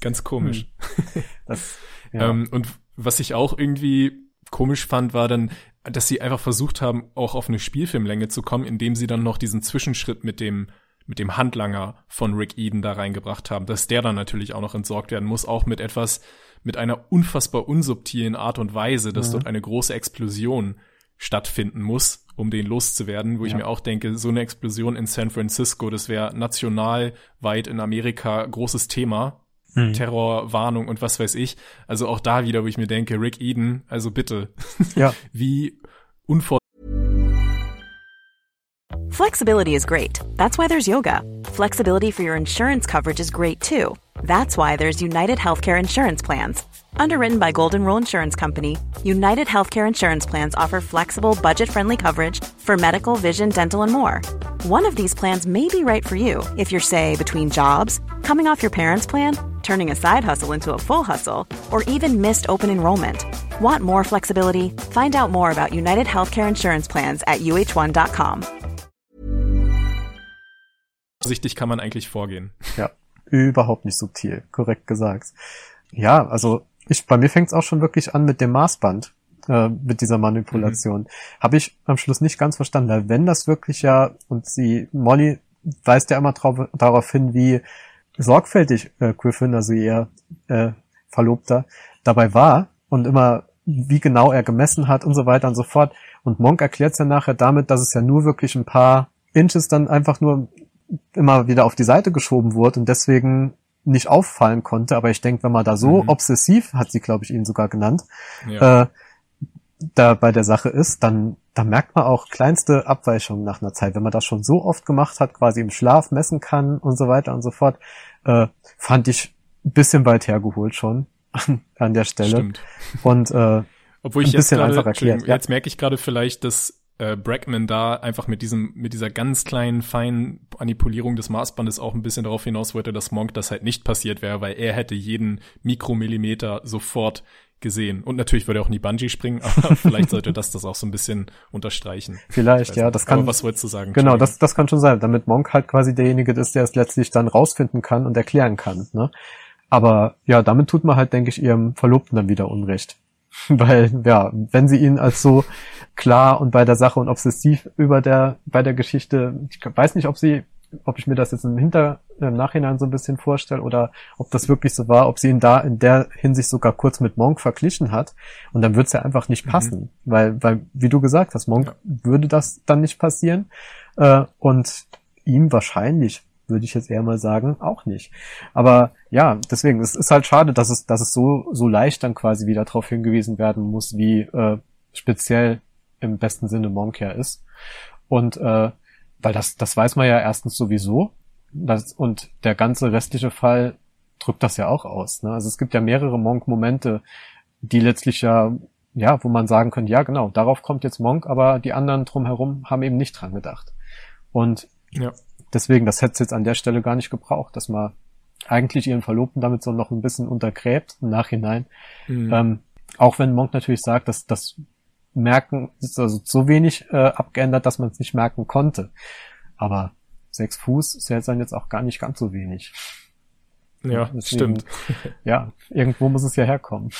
Ganz komisch. Hm. Das, ja. ähm, und was ich auch irgendwie komisch fand, war dann, dass sie einfach versucht haben, auch auf eine Spielfilmlänge zu kommen, indem sie dann noch diesen Zwischenschritt mit dem mit dem Handlanger von Rick Eden da reingebracht haben, dass der dann natürlich auch noch entsorgt werden muss, auch mit etwas, mit einer unfassbar unsubtilen Art und Weise, dass mhm. dort eine große Explosion stattfinden muss, um den loszuwerden, wo ja. ich mir auch denke, so eine Explosion in San Francisco, das wäre nationalweit in Amerika großes Thema, hm. Terrorwarnung und was weiß ich. Also auch da wieder, wo ich mir denke, Rick Eden, also bitte. Ja. Wie unvor Flexibility is great. That's why there's yoga. Flexibility for your insurance coverage is great too. That's why there's United Healthcare Insurance Plans. Underwritten by Golden Rule Insurance Company, United Healthcare Insurance Plans offer flexible, budget friendly coverage for medical, vision, dental, and more. One of these plans may be right for you if you're, say, between jobs, coming off your parents' plan, turning a side hustle into a full hustle, or even missed open enrollment. Want more flexibility? Find out more about United Healthcare Insurance Plans at uh1.com. Vorsichtig kann man eigentlich vorgehen. Ja, überhaupt nicht subtil, korrekt gesagt. Ja, also ich, bei mir fängt es auch schon wirklich an mit dem Maßband, äh, mit dieser Manipulation. Mhm. Habe ich am Schluss nicht ganz verstanden, weil wenn das wirklich ja, und sie, Molly weist ja immer drauf, darauf hin, wie sorgfältig äh, Griffin, also ihr äh, Verlobter, dabei war und immer wie genau er gemessen hat und so weiter und so fort. Und Monk erklärt es ja nachher damit, dass es ja nur wirklich ein paar Inches dann einfach nur immer wieder auf die Seite geschoben wurde und deswegen nicht auffallen konnte. Aber ich denke, wenn man da so mhm. obsessiv, hat sie, glaube ich, ihn sogar genannt, ja. äh, da bei der Sache ist, dann, dann merkt man auch kleinste Abweichungen nach einer Zeit. Wenn man das schon so oft gemacht hat, quasi im Schlaf messen kann und so weiter und so fort, äh, fand ich ein bisschen weit hergeholt schon an der Stelle. Stimmt. Und äh, obwohl ich ein jetzt einfach erklärt. Jetzt merke ich gerade vielleicht, dass äh, Brackman da einfach mit diesem, mit dieser ganz kleinen, feinen Manipulierung des Maßbandes auch ein bisschen darauf hinaus wollte, dass Monk das halt nicht passiert wäre, weil er hätte jeden Mikromillimeter sofort gesehen. Und natürlich würde er auch nie Bungee springen, aber vielleicht sollte das das auch so ein bisschen unterstreichen. Vielleicht, ja, das kann. Aber was wolltest du sagen? Genau, das, das kann schon sein, damit Monk halt quasi derjenige ist, der es letztlich dann rausfinden kann und erklären kann. Ne? Aber ja, damit tut man halt, denke ich, ihrem Verlobten dann wieder Unrecht. Weil, ja, wenn sie ihn als so klar und bei der Sache und obsessiv über der, bei der Geschichte, ich weiß nicht, ob sie ob ich mir das jetzt im Hinter, im Nachhinein so ein bisschen vorstelle oder ob das wirklich so war, ob sie ihn da in der Hinsicht sogar kurz mit Monk verglichen hat. Und dann wird es ja einfach nicht mhm. passen. Mhm. Weil, weil, wie du gesagt hast, Monk ja. würde das dann nicht passieren. Äh, und ihm wahrscheinlich, würde ich jetzt eher mal sagen, auch nicht. Aber ja, deswegen, es ist halt schade, dass es, dass es so, so leicht dann quasi wieder darauf hingewiesen werden muss, wie äh, speziell im besten Sinne Monk ja ist. Und äh, weil das, das weiß man ja erstens sowieso. Das, und der ganze restliche Fall drückt das ja auch aus. Ne? Also es gibt ja mehrere Monk-Momente, die letztlich ja, ja, wo man sagen könnte, ja genau, darauf kommt jetzt Monk, aber die anderen drumherum haben eben nicht dran gedacht. Und ja. deswegen, das hätte es jetzt an der Stelle gar nicht gebraucht, dass man eigentlich ihren Verlobten damit so noch ein bisschen untergräbt im Nachhinein. Mhm. Ähm, auch wenn Monk natürlich sagt, dass das merken, ist also so wenig äh, abgeändert, dass man es nicht merken konnte. Aber sechs Fuß ist ja jetzt dann jetzt auch gar nicht ganz so wenig. Ja, Deswegen, stimmt. Ja, irgendwo muss es ja herkommen.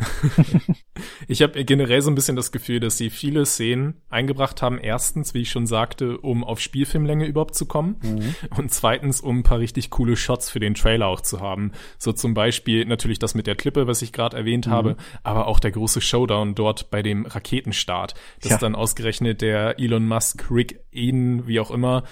ich habe generell so ein bisschen das Gefühl, dass sie viele Szenen eingebracht haben. Erstens, wie ich schon sagte, um auf Spielfilmlänge überhaupt zu kommen. Mhm. Und zweitens, um ein paar richtig coole Shots für den Trailer auch zu haben. So zum Beispiel natürlich das mit der Klippe, was ich gerade erwähnt mhm. habe, aber auch der große Showdown dort bei dem Raketenstart. Das ja. dann ausgerechnet der Elon Musk, Rick Eden, wie auch immer,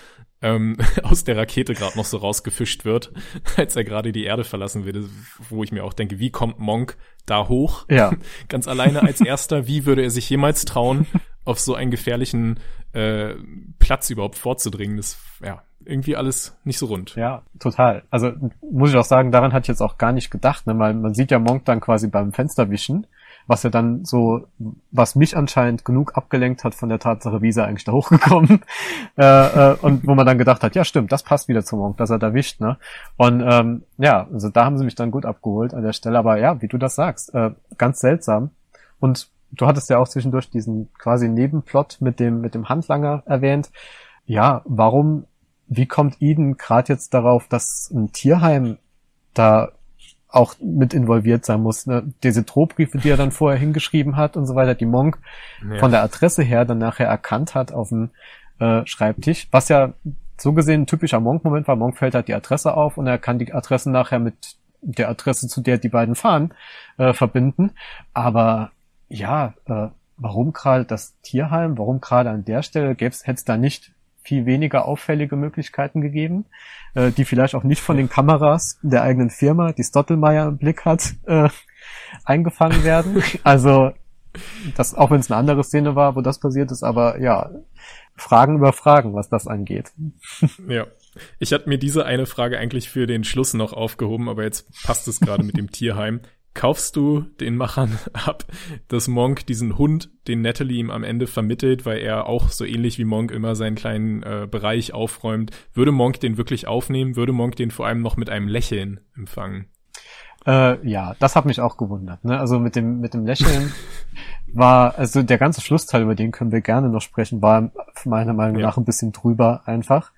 ähm, aus der Rakete gerade noch so rausgefischt wird, als er gerade die Erde verlassen will, wo ich mir auch denke, wie kommt Monk da hoch? Ja. Ganz alleine als erster, wie würde er sich jemals trauen, auf so einen gefährlichen äh, Platz überhaupt vorzudringen? Das, ja, irgendwie alles nicht so rund. Ja, total. Also muss ich auch sagen, daran hatte ich jetzt auch gar nicht gedacht, ne? weil man sieht ja Monk dann quasi beim Fensterwischen was ja dann so, was mich anscheinend genug abgelenkt hat von der Tatsache, wie ist er eigentlich da hochgekommen. äh, äh, und wo man dann gedacht hat, ja stimmt, das passt wieder zum Monk, dass er da wischt, ne? Und ähm, ja, also da haben sie mich dann gut abgeholt an der Stelle, aber ja, wie du das sagst, äh, ganz seltsam. Und du hattest ja auch zwischendurch diesen quasi Nebenplot mit dem, mit dem Handlanger erwähnt. Ja, warum, wie kommt Eden gerade jetzt darauf, dass ein Tierheim da auch mit involviert sein muss. Ne? Diese Drohbriefe, die er dann vorher hingeschrieben hat und so weiter, die Monk ja. von der Adresse her dann nachher erkannt hat auf dem äh, Schreibtisch, was ja so gesehen ein typischer Monk-Moment war. Monk fällt halt die Adresse auf und er kann die Adresse nachher mit der Adresse, zu der die beiden fahren, äh, verbinden. Aber ja, äh, warum gerade das Tierheim, warum gerade an der Stelle hätte es da nicht viel weniger auffällige Möglichkeiten gegeben, äh, die vielleicht auch nicht von den Kameras der eigenen Firma, die Stottelmeier im Blick hat, äh, eingefangen werden. Also das, auch wenn es eine andere Szene war, wo das passiert ist, aber ja, Fragen über Fragen, was das angeht. Ja. Ich hatte mir diese eine Frage eigentlich für den Schluss noch aufgehoben, aber jetzt passt es gerade mit dem Tierheim kaufst du den Machern ab, dass Monk diesen Hund, den Natalie ihm am Ende vermittelt, weil er auch so ähnlich wie Monk immer seinen kleinen äh, Bereich aufräumt. Würde Monk den wirklich aufnehmen? Würde Monk den vor allem noch mit einem Lächeln empfangen? Äh, ja, das hat mich auch gewundert. Ne? Also mit dem mit dem Lächeln war also der ganze Schlussteil über den können wir gerne noch sprechen, war meiner Meinung nach ein bisschen drüber einfach.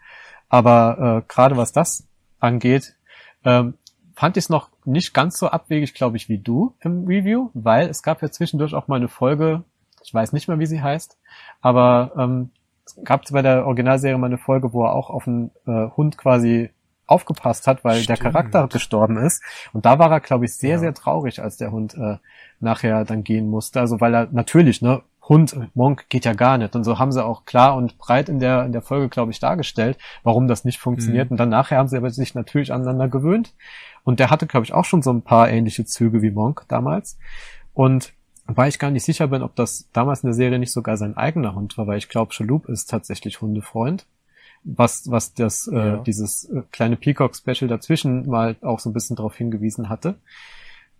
Aber äh, gerade was das angeht, ähm, fand ich es noch nicht ganz so abwegig, glaube ich, wie du im Review, weil es gab ja zwischendurch auch mal eine Folge, ich weiß nicht mehr, wie sie heißt, aber ähm, es gab bei der Originalserie mal eine Folge, wo er auch auf einen äh, Hund quasi aufgepasst hat, weil Stimmt. der Charakter gestorben ist. Und da war er, glaube ich, sehr, ja. sehr traurig, als der Hund äh, nachher dann gehen musste. Also weil er natürlich, ne, Hund, Monk geht ja gar nicht. Und so haben sie auch klar und breit in der, in der Folge, glaube ich, dargestellt, warum das nicht funktioniert. Mhm. Und dann nachher haben sie aber sich natürlich aneinander gewöhnt. Und der hatte, glaube ich, auch schon so ein paar ähnliche Züge wie Monk damals. Und weil ich gar nicht sicher bin, ob das damals in der Serie nicht sogar sein eigener Hund war, weil ich glaube, Shaloub ist tatsächlich Hundefreund. Was, was das, äh, ja. äh, dieses äh, kleine Peacock-Special dazwischen mal auch so ein bisschen darauf hingewiesen hatte.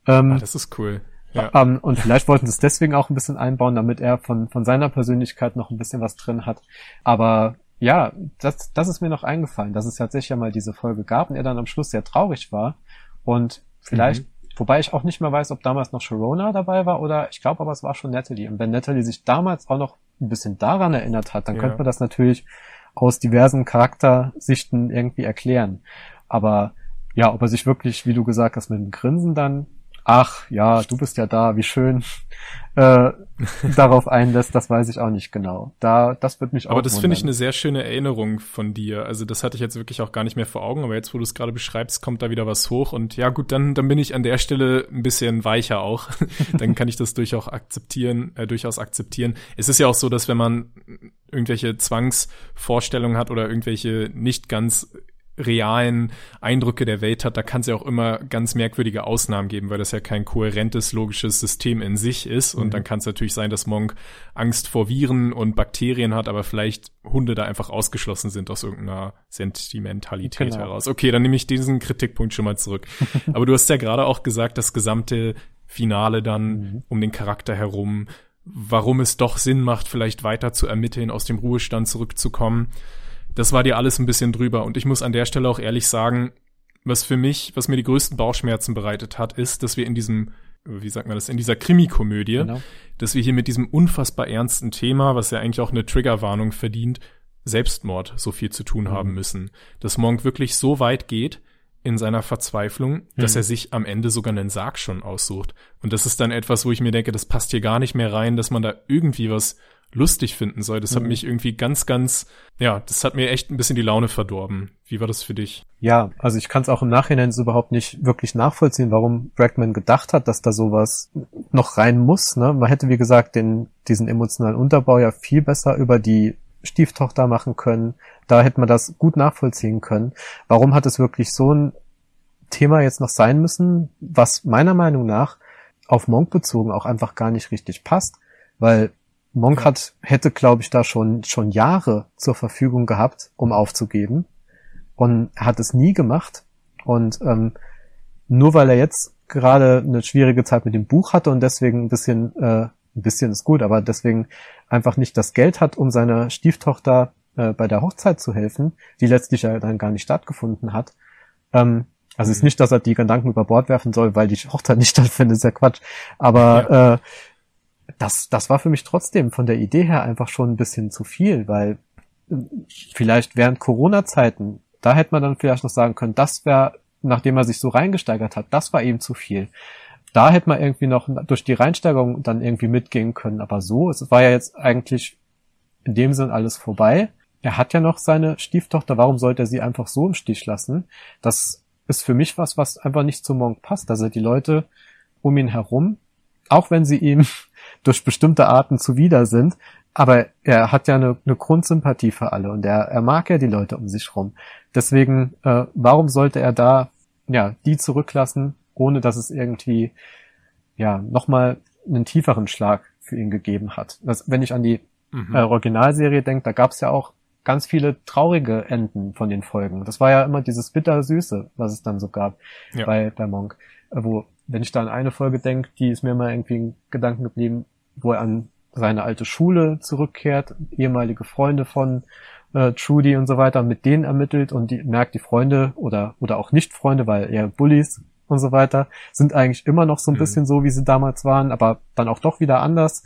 Ähm, ah, das ist cool. Ja. Ähm, und vielleicht wollten sie es deswegen auch ein bisschen einbauen, damit er von, von seiner Persönlichkeit noch ein bisschen was drin hat. Aber ja, das, das ist mir noch eingefallen, dass es tatsächlich ja mal diese Folge gab und er dann am Schluss sehr traurig war. Und vielleicht, mhm. wobei ich auch nicht mehr weiß, ob damals noch Sharona dabei war oder ich glaube aber es war schon Natalie. Und wenn Natalie sich damals auch noch ein bisschen daran erinnert hat, dann ja. könnte man das natürlich aus diversen Charaktersichten irgendwie erklären. Aber ja, ob er sich wirklich, wie du gesagt hast, mit dem Grinsen dann ach ja, du bist ja da, wie schön, äh, darauf einlässt, das weiß ich auch nicht genau. Da, das wird mich auch. Aber das finde ich eine sehr schöne Erinnerung von dir. Also das hatte ich jetzt wirklich auch gar nicht mehr vor Augen, aber jetzt, wo du es gerade beschreibst, kommt da wieder was hoch. Und ja, gut, dann, dann bin ich an der Stelle ein bisschen weicher auch. dann kann ich das durchaus akzeptieren, äh, durchaus akzeptieren. Es ist ja auch so, dass wenn man irgendwelche Zwangsvorstellungen hat oder irgendwelche nicht ganz realen Eindrücke der Welt hat, da kann es ja auch immer ganz merkwürdige Ausnahmen geben, weil das ja kein kohärentes, logisches System in sich ist. Und mhm. dann kann es natürlich sein, dass Monk Angst vor Viren und Bakterien hat, aber vielleicht Hunde da einfach ausgeschlossen sind aus irgendeiner Sentimentalität genau. heraus. Okay, dann nehme ich diesen Kritikpunkt schon mal zurück. aber du hast ja gerade auch gesagt, das gesamte Finale dann mhm. um den Charakter herum, warum es doch Sinn macht, vielleicht weiter zu ermitteln, aus dem Ruhestand zurückzukommen das war dir alles ein bisschen drüber. Und ich muss an der Stelle auch ehrlich sagen, was für mich, was mir die größten Bauchschmerzen bereitet hat, ist, dass wir in diesem, wie sagt man das, in dieser Krimikomödie, genau. dass wir hier mit diesem unfassbar ernsten Thema, was ja eigentlich auch eine Triggerwarnung verdient, Selbstmord so viel zu tun mhm. haben müssen. Dass Monk wirklich so weit geht in seiner Verzweiflung, mhm. dass er sich am Ende sogar einen Sarg schon aussucht. Und das ist dann etwas, wo ich mir denke, das passt hier gar nicht mehr rein, dass man da irgendwie was lustig finden soll. Das mhm. hat mich irgendwie ganz, ganz, ja, das hat mir echt ein bisschen die Laune verdorben. Wie war das für dich? Ja, also ich kann es auch im Nachhinein so überhaupt nicht wirklich nachvollziehen, warum Bregman gedacht hat, dass da sowas noch rein muss. Ne? Man hätte, wie gesagt, den, diesen emotionalen Unterbau ja viel besser über die Stieftochter machen können. Da hätte man das gut nachvollziehen können. Warum hat es wirklich so ein Thema jetzt noch sein müssen, was meiner Meinung nach auf Monk bezogen auch einfach gar nicht richtig passt, weil Monk hat, hätte, glaube ich, da schon, schon Jahre zur Verfügung gehabt, um aufzugeben. Und er hat es nie gemacht. Und ähm, nur weil er jetzt gerade eine schwierige Zeit mit dem Buch hatte und deswegen ein bisschen, äh, ein bisschen ist gut, aber deswegen einfach nicht das Geld hat, um seiner Stieftochter äh, bei der Hochzeit zu helfen, die letztlich ja dann gar nicht stattgefunden hat. Ähm, also mhm. ist nicht, dass er die Gedanken über Bord werfen soll, weil die Hochzeit nicht stattfindet, ist ja Quatsch. Aber ja. äh, das, das war für mich trotzdem von der Idee her einfach schon ein bisschen zu viel, weil äh, vielleicht während Corona-Zeiten, da hätte man dann vielleicht noch sagen können, das wäre, nachdem er sich so reingesteigert hat, das war eben zu viel. Da hätte man irgendwie noch durch die Reinsteigerung dann irgendwie mitgehen können, aber so, es war ja jetzt eigentlich in dem Sinn alles vorbei. Er hat ja noch seine Stieftochter, warum sollte er sie einfach so im Stich lassen? Das ist für mich was, was einfach nicht zu Monk passt. Also die Leute um ihn herum, auch wenn sie ihm durch bestimmte Arten zuwider sind. Aber er hat ja eine, eine Grundsympathie für alle und er, er mag ja die Leute um sich rum. Deswegen, äh, warum sollte er da ja die zurücklassen, ohne dass es irgendwie ja nochmal einen tieferen Schlag für ihn gegeben hat? Das, wenn ich an die mhm. äh, Originalserie denke, da gab es ja auch ganz viele traurige Enden von den Folgen. Das war ja immer dieses bitter-süße, was es dann so gab ja. bei, bei Monk, wo wenn ich da an eine Folge denke, die ist mir mal irgendwie in Gedanken geblieben, wo er an seine alte Schule zurückkehrt, ehemalige Freunde von äh, Trudy und so weiter, mit denen ermittelt und die merkt die Freunde oder oder auch nicht Freunde, weil eher Bullies und so weiter, sind eigentlich immer noch so ein mhm. bisschen so, wie sie damals waren, aber dann auch doch wieder anders.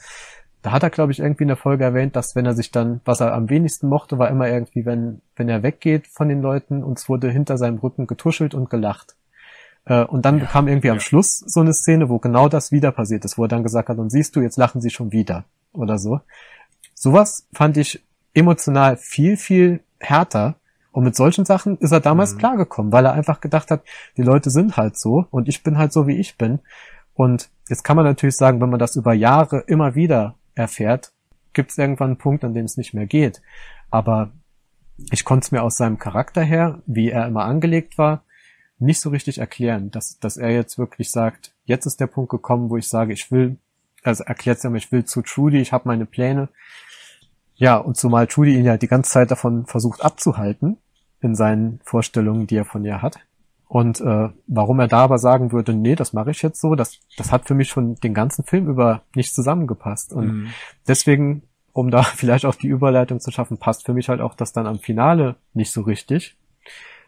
Da hat er, glaube ich, irgendwie in der Folge erwähnt, dass wenn er sich dann, was er am wenigsten mochte, war immer irgendwie, wenn, wenn er weggeht von den Leuten und es wurde hinter seinem Rücken getuschelt und gelacht. Äh, und dann ja, kam irgendwie ja. am Schluss so eine Szene, wo genau das wieder passiert ist, wo er dann gesagt hat, und siehst du, jetzt lachen sie schon wieder oder so. Sowas fand ich emotional viel, viel härter. Und mit solchen Sachen ist er damals mhm. klargekommen, weil er einfach gedacht hat, die Leute sind halt so und ich bin halt so, wie ich bin. Und jetzt kann man natürlich sagen, wenn man das über Jahre immer wieder erfährt, gibt es irgendwann einen Punkt, an dem es nicht mehr geht. Aber ich konnte es mir aus seinem Charakter her, wie er immer angelegt war, nicht so richtig erklären, dass, dass er jetzt wirklich sagt, jetzt ist der Punkt gekommen, wo ich sage, ich will, also erklärt er mir, ich will zu Trudy, ich habe meine Pläne. Ja, und zumal Trudy ihn ja die ganze Zeit davon versucht abzuhalten, in seinen Vorstellungen, die er von ihr hat. Und äh, warum er da aber sagen würde, nee, das mache ich jetzt so, das, das hat für mich schon den ganzen Film über nicht zusammengepasst. Und mhm. deswegen, um da vielleicht auch die Überleitung zu schaffen, passt für mich halt auch das dann am Finale nicht so richtig,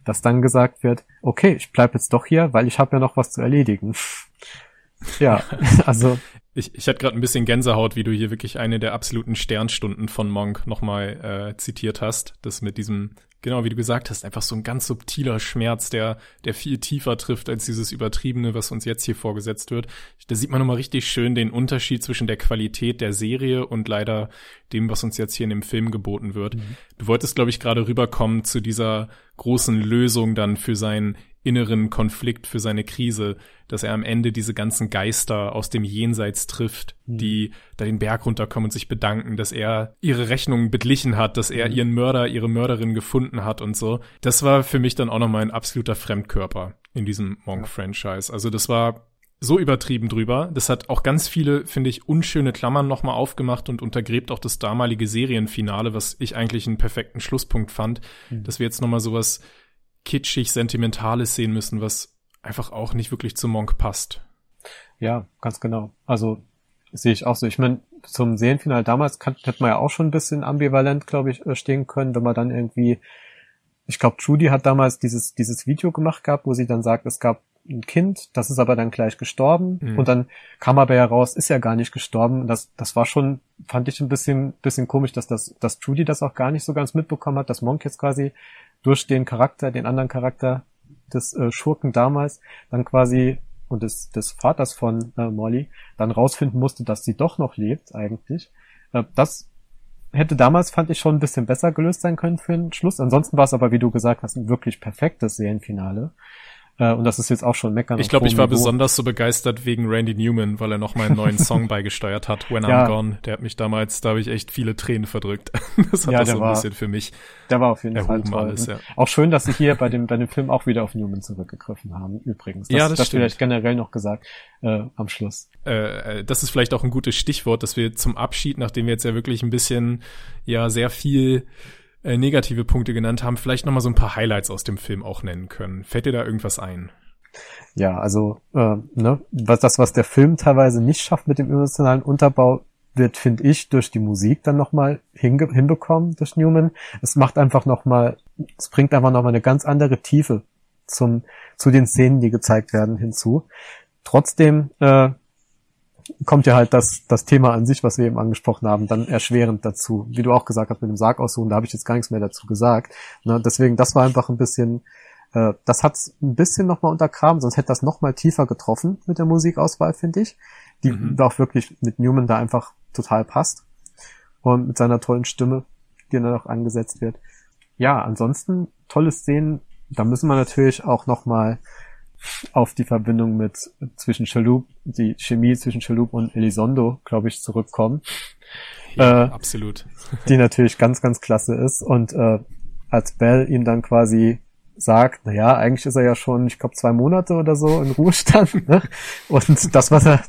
dass dann gesagt wird, okay, ich bleib jetzt doch hier, weil ich habe ja noch was zu erledigen. ja, also ich, ich hatte gerade ein bisschen Gänsehaut, wie du hier wirklich eine der absoluten Sternstunden von Monk nochmal äh, zitiert hast. Das mit diesem, genau wie du gesagt hast, einfach so ein ganz subtiler Schmerz, der, der viel tiefer trifft als dieses Übertriebene, was uns jetzt hier vorgesetzt wird. Da sieht man nochmal richtig schön den Unterschied zwischen der Qualität der Serie und leider dem, was uns jetzt hier in dem Film geboten wird. Mhm. Du wolltest, glaube ich, gerade rüberkommen zu dieser großen Lösung dann für sein inneren Konflikt, für seine Krise, dass er am Ende diese ganzen Geister aus dem Jenseits trifft, mhm. die da den Berg runterkommen und sich bedanken, dass er ihre Rechnungen beglichen hat, dass er mhm. ihren Mörder, ihre Mörderin gefunden hat und so. Das war für mich dann auch nochmal ein absoluter Fremdkörper in diesem Monk-Franchise. Also das war so übertrieben drüber. Das hat auch ganz viele, finde ich, unschöne Klammern nochmal aufgemacht und untergräbt auch das damalige Serienfinale, was ich eigentlich einen perfekten Schlusspunkt fand, mhm. dass wir jetzt nochmal sowas kitschig Sentimentales sehen müssen, was einfach auch nicht wirklich zu Monk passt. Ja, ganz genau. Also sehe ich auch so. Ich meine, zum Serienfinale damals kann, hätte man ja auch schon ein bisschen ambivalent, glaube ich, äh, stehen können, wenn man dann irgendwie, ich glaube, Judy hat damals dieses, dieses Video gemacht gehabt, wo sie dann sagt, es gab ein Kind, das ist aber dann gleich gestorben mhm. und dann kam aber heraus, ist ja gar nicht gestorben. Das, das war schon, fand ich ein bisschen, bisschen komisch, dass das, dass Judy das auch gar nicht so ganz mitbekommen hat, dass Monk jetzt quasi durch den Charakter, den anderen Charakter des äh, Schurken damals, dann quasi und des, des Vaters von äh, Molly dann rausfinden musste, dass sie doch noch lebt eigentlich. Äh, das hätte damals, fand ich, schon ein bisschen besser gelöst sein können für den Schluss. Ansonsten war es aber, wie du gesagt hast, ein wirklich perfektes Serienfinale. Äh, und das ist jetzt auch schon meckern. Ich glaube, ich war Niveau. besonders so begeistert wegen Randy Newman, weil er noch mal einen neuen Song beigesteuert hat, When ja. I'm Gone. Der hat mich damals, da habe ich echt viele Tränen verdrückt. Das hat ja, das so ein war, bisschen für mich. Der war auf jeden Fall toll. Alles, ja. Auch schön, dass sie hier bei dem, bei dem Film auch wieder auf Newman zurückgegriffen haben, übrigens. Das, ja, das, das stimmt. vielleicht generell noch gesagt äh, am Schluss. Äh, äh, das ist vielleicht auch ein gutes Stichwort, dass wir zum Abschied, nachdem wir jetzt ja wirklich ein bisschen, ja, sehr viel äh, negative Punkte genannt haben, vielleicht nochmal so ein paar Highlights aus dem Film auch nennen können. Fällt dir da irgendwas ein? Ja, also äh, ne, was das, was der Film teilweise nicht schafft mit dem emotionalen Unterbau, wird, finde ich, durch die Musik dann nochmal hinbekommen durch Newman. Es macht einfach nochmal, es bringt einfach nochmal eine ganz andere Tiefe zum, zu den Szenen, die gezeigt werden, hinzu. Trotzdem äh, kommt ja halt das, das Thema an sich, was wir eben angesprochen haben, dann erschwerend dazu. Wie du auch gesagt hast mit dem Sarg aussuchen, da habe ich jetzt gar nichts mehr dazu gesagt. Ne? Deswegen, das war einfach ein bisschen, äh, das hat's ein bisschen nochmal untergraben, sonst hätte das nochmal tiefer getroffen mit der Musikauswahl, finde ich. Die mhm. auch wirklich mit Newman da einfach total passt. Und mit seiner tollen Stimme, die dann auch angesetzt wird. Ja, ansonsten tolle Szenen. Da müssen wir natürlich auch nochmal auf die Verbindung mit zwischen Chaloup, die Chemie zwischen Chaloup und Elizondo, glaube ich, zurückkommen. Ja, äh, absolut. die natürlich ganz, ganz klasse ist. Und äh, als Bell ihm dann quasi sagt, na ja, eigentlich ist er ja schon, ich glaube, zwei Monate oder so in Ruhestand. Ne? Und das, was er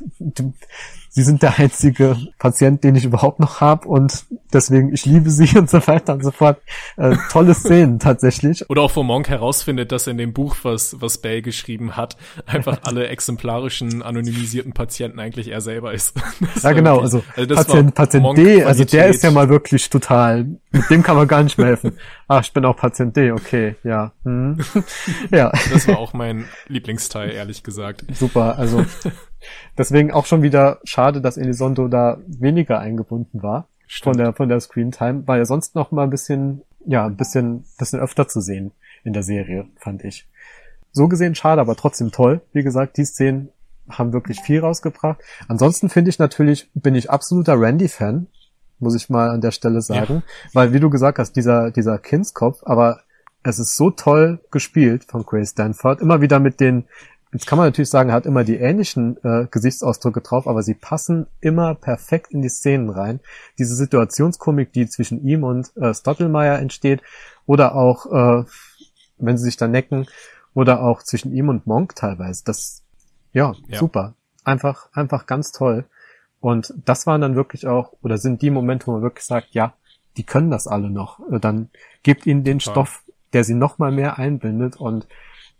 sie sind der einzige Patient, den ich überhaupt noch habe und deswegen, ich liebe sie und so weiter und so fort. Äh, tolle Szenen tatsächlich. Oder auch wo Monk herausfindet, dass in dem Buch, was, was Bell geschrieben hat, einfach alle exemplarischen, anonymisierten Patienten eigentlich er selber ist. Das ja, genau, wirklich, also, also Patient, Patient D, also der ist ja mal wirklich total, mit dem kann man gar nicht mehr helfen. Ach, ich bin auch Patient D, okay, ja. Hm. ja. Das war auch mein Lieblingsteil, ehrlich gesagt. Super, also deswegen auch schon wieder schade, dass Elizondo da weniger eingebunden war Stimmt. von der von der Screen Time, weil er sonst noch mal ein bisschen ja, ein bisschen bisschen öfter zu sehen in der Serie, fand ich. So gesehen schade, aber trotzdem toll. Wie gesagt, die Szenen haben wirklich viel rausgebracht. Ansonsten finde ich natürlich, bin ich absoluter Randy-Fan, muss ich mal an der Stelle sagen, ja. weil wie du gesagt hast, dieser dieser Kindskopf, aber es ist so toll gespielt von Grace Stanford, immer wieder mit den Jetzt kann man natürlich sagen, er hat immer die ähnlichen äh, Gesichtsausdrücke drauf, aber sie passen immer perfekt in die Szenen rein. Diese Situationskomik, die zwischen ihm und äh, Stottelmeier entsteht, oder auch, äh, wenn sie sich da necken, oder auch zwischen ihm und Monk teilweise. Das, ja, ja, super. Einfach, einfach ganz toll. Und das waren dann wirklich auch, oder sind die Momente, wo man wirklich sagt, ja, die können das alle noch. Dann gibt ihnen den Total. Stoff, der sie noch mal mehr einbindet und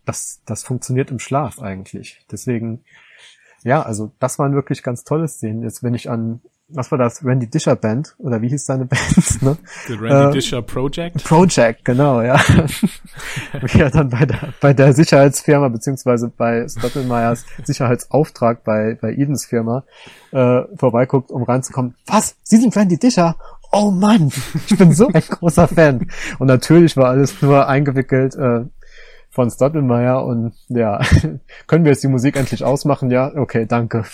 das, das funktioniert im Schlaf eigentlich. Deswegen, ja, also das waren wirklich ganz tolle Szenen. Jetzt, wenn ich an, was war das, Randy Disher Band, oder wie hieß seine Band, ne? The Randy äh, Disher Project? Project, genau, ja. wie er dann bei der, bei der Sicherheitsfirma, beziehungsweise bei Stottlemeyers Sicherheitsauftrag bei, bei Edens Firma, äh, vorbeiguckt, um reinzukommen. Was? Sie sind Randy Disher? Oh Mann, ich bin so ein großer Fan. Und natürlich war alles nur eingewickelt, äh, von Stottlemeier und ja, können wir jetzt die Musik endlich ausmachen? Ja, okay, danke.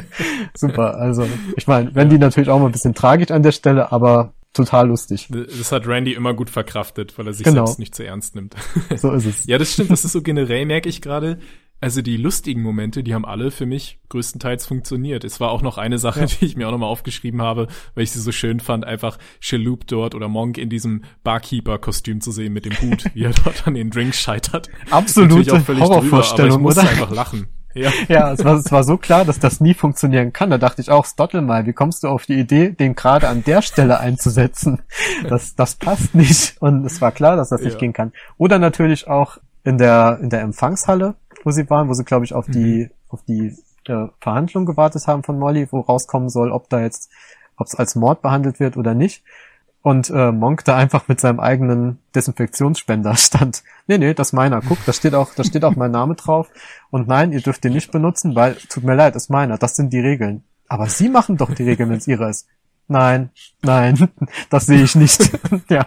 Super, also ich meine, wenn die natürlich auch mal ein bisschen tragisch an der Stelle, aber total lustig. Das hat Randy immer gut verkraftet, weil er sich genau. selbst nicht zu ernst nimmt. So ist es. ja, das stimmt, das ist so generell, merke ich gerade, also die lustigen Momente, die haben alle für mich größtenteils funktioniert. Es war auch noch eine Sache, ja. die ich mir auch nochmal aufgeschrieben habe, weil ich sie so schön fand, einfach Shaloop dort oder Monk in diesem Barkeeper-Kostüm zu sehen mit dem Hut, wie er dort an den Drinks scheitert. Absolute Horrorvorstellung, drüber, aber ich musste einfach lachen. Ja, ja es, war, es war so klar, dass das nie funktionieren kann. Da dachte ich auch, Stottel mal, wie kommst du auf die Idee, den gerade an der Stelle einzusetzen? Das, das passt nicht. Und es war klar, dass das nicht ja. gehen kann. Oder natürlich auch in der, in der Empfangshalle, wo sie waren, wo sie, glaube ich, auf die, mhm. auf die äh, Verhandlung gewartet haben von Molly, wo rauskommen soll, ob da jetzt, ob es als Mord behandelt wird oder nicht. Und äh, Monk da einfach mit seinem eigenen Desinfektionsspender stand. Nee, nee, das ist meiner. Guck, da steht auch, da steht auch mein Name drauf. Und nein, ihr dürft den nicht benutzen, weil, tut mir leid, ist meiner. Das sind die Regeln. Aber Sie machen doch die Regeln, wenn es ihre ist. Nein, nein, das sehe ich nicht. ja.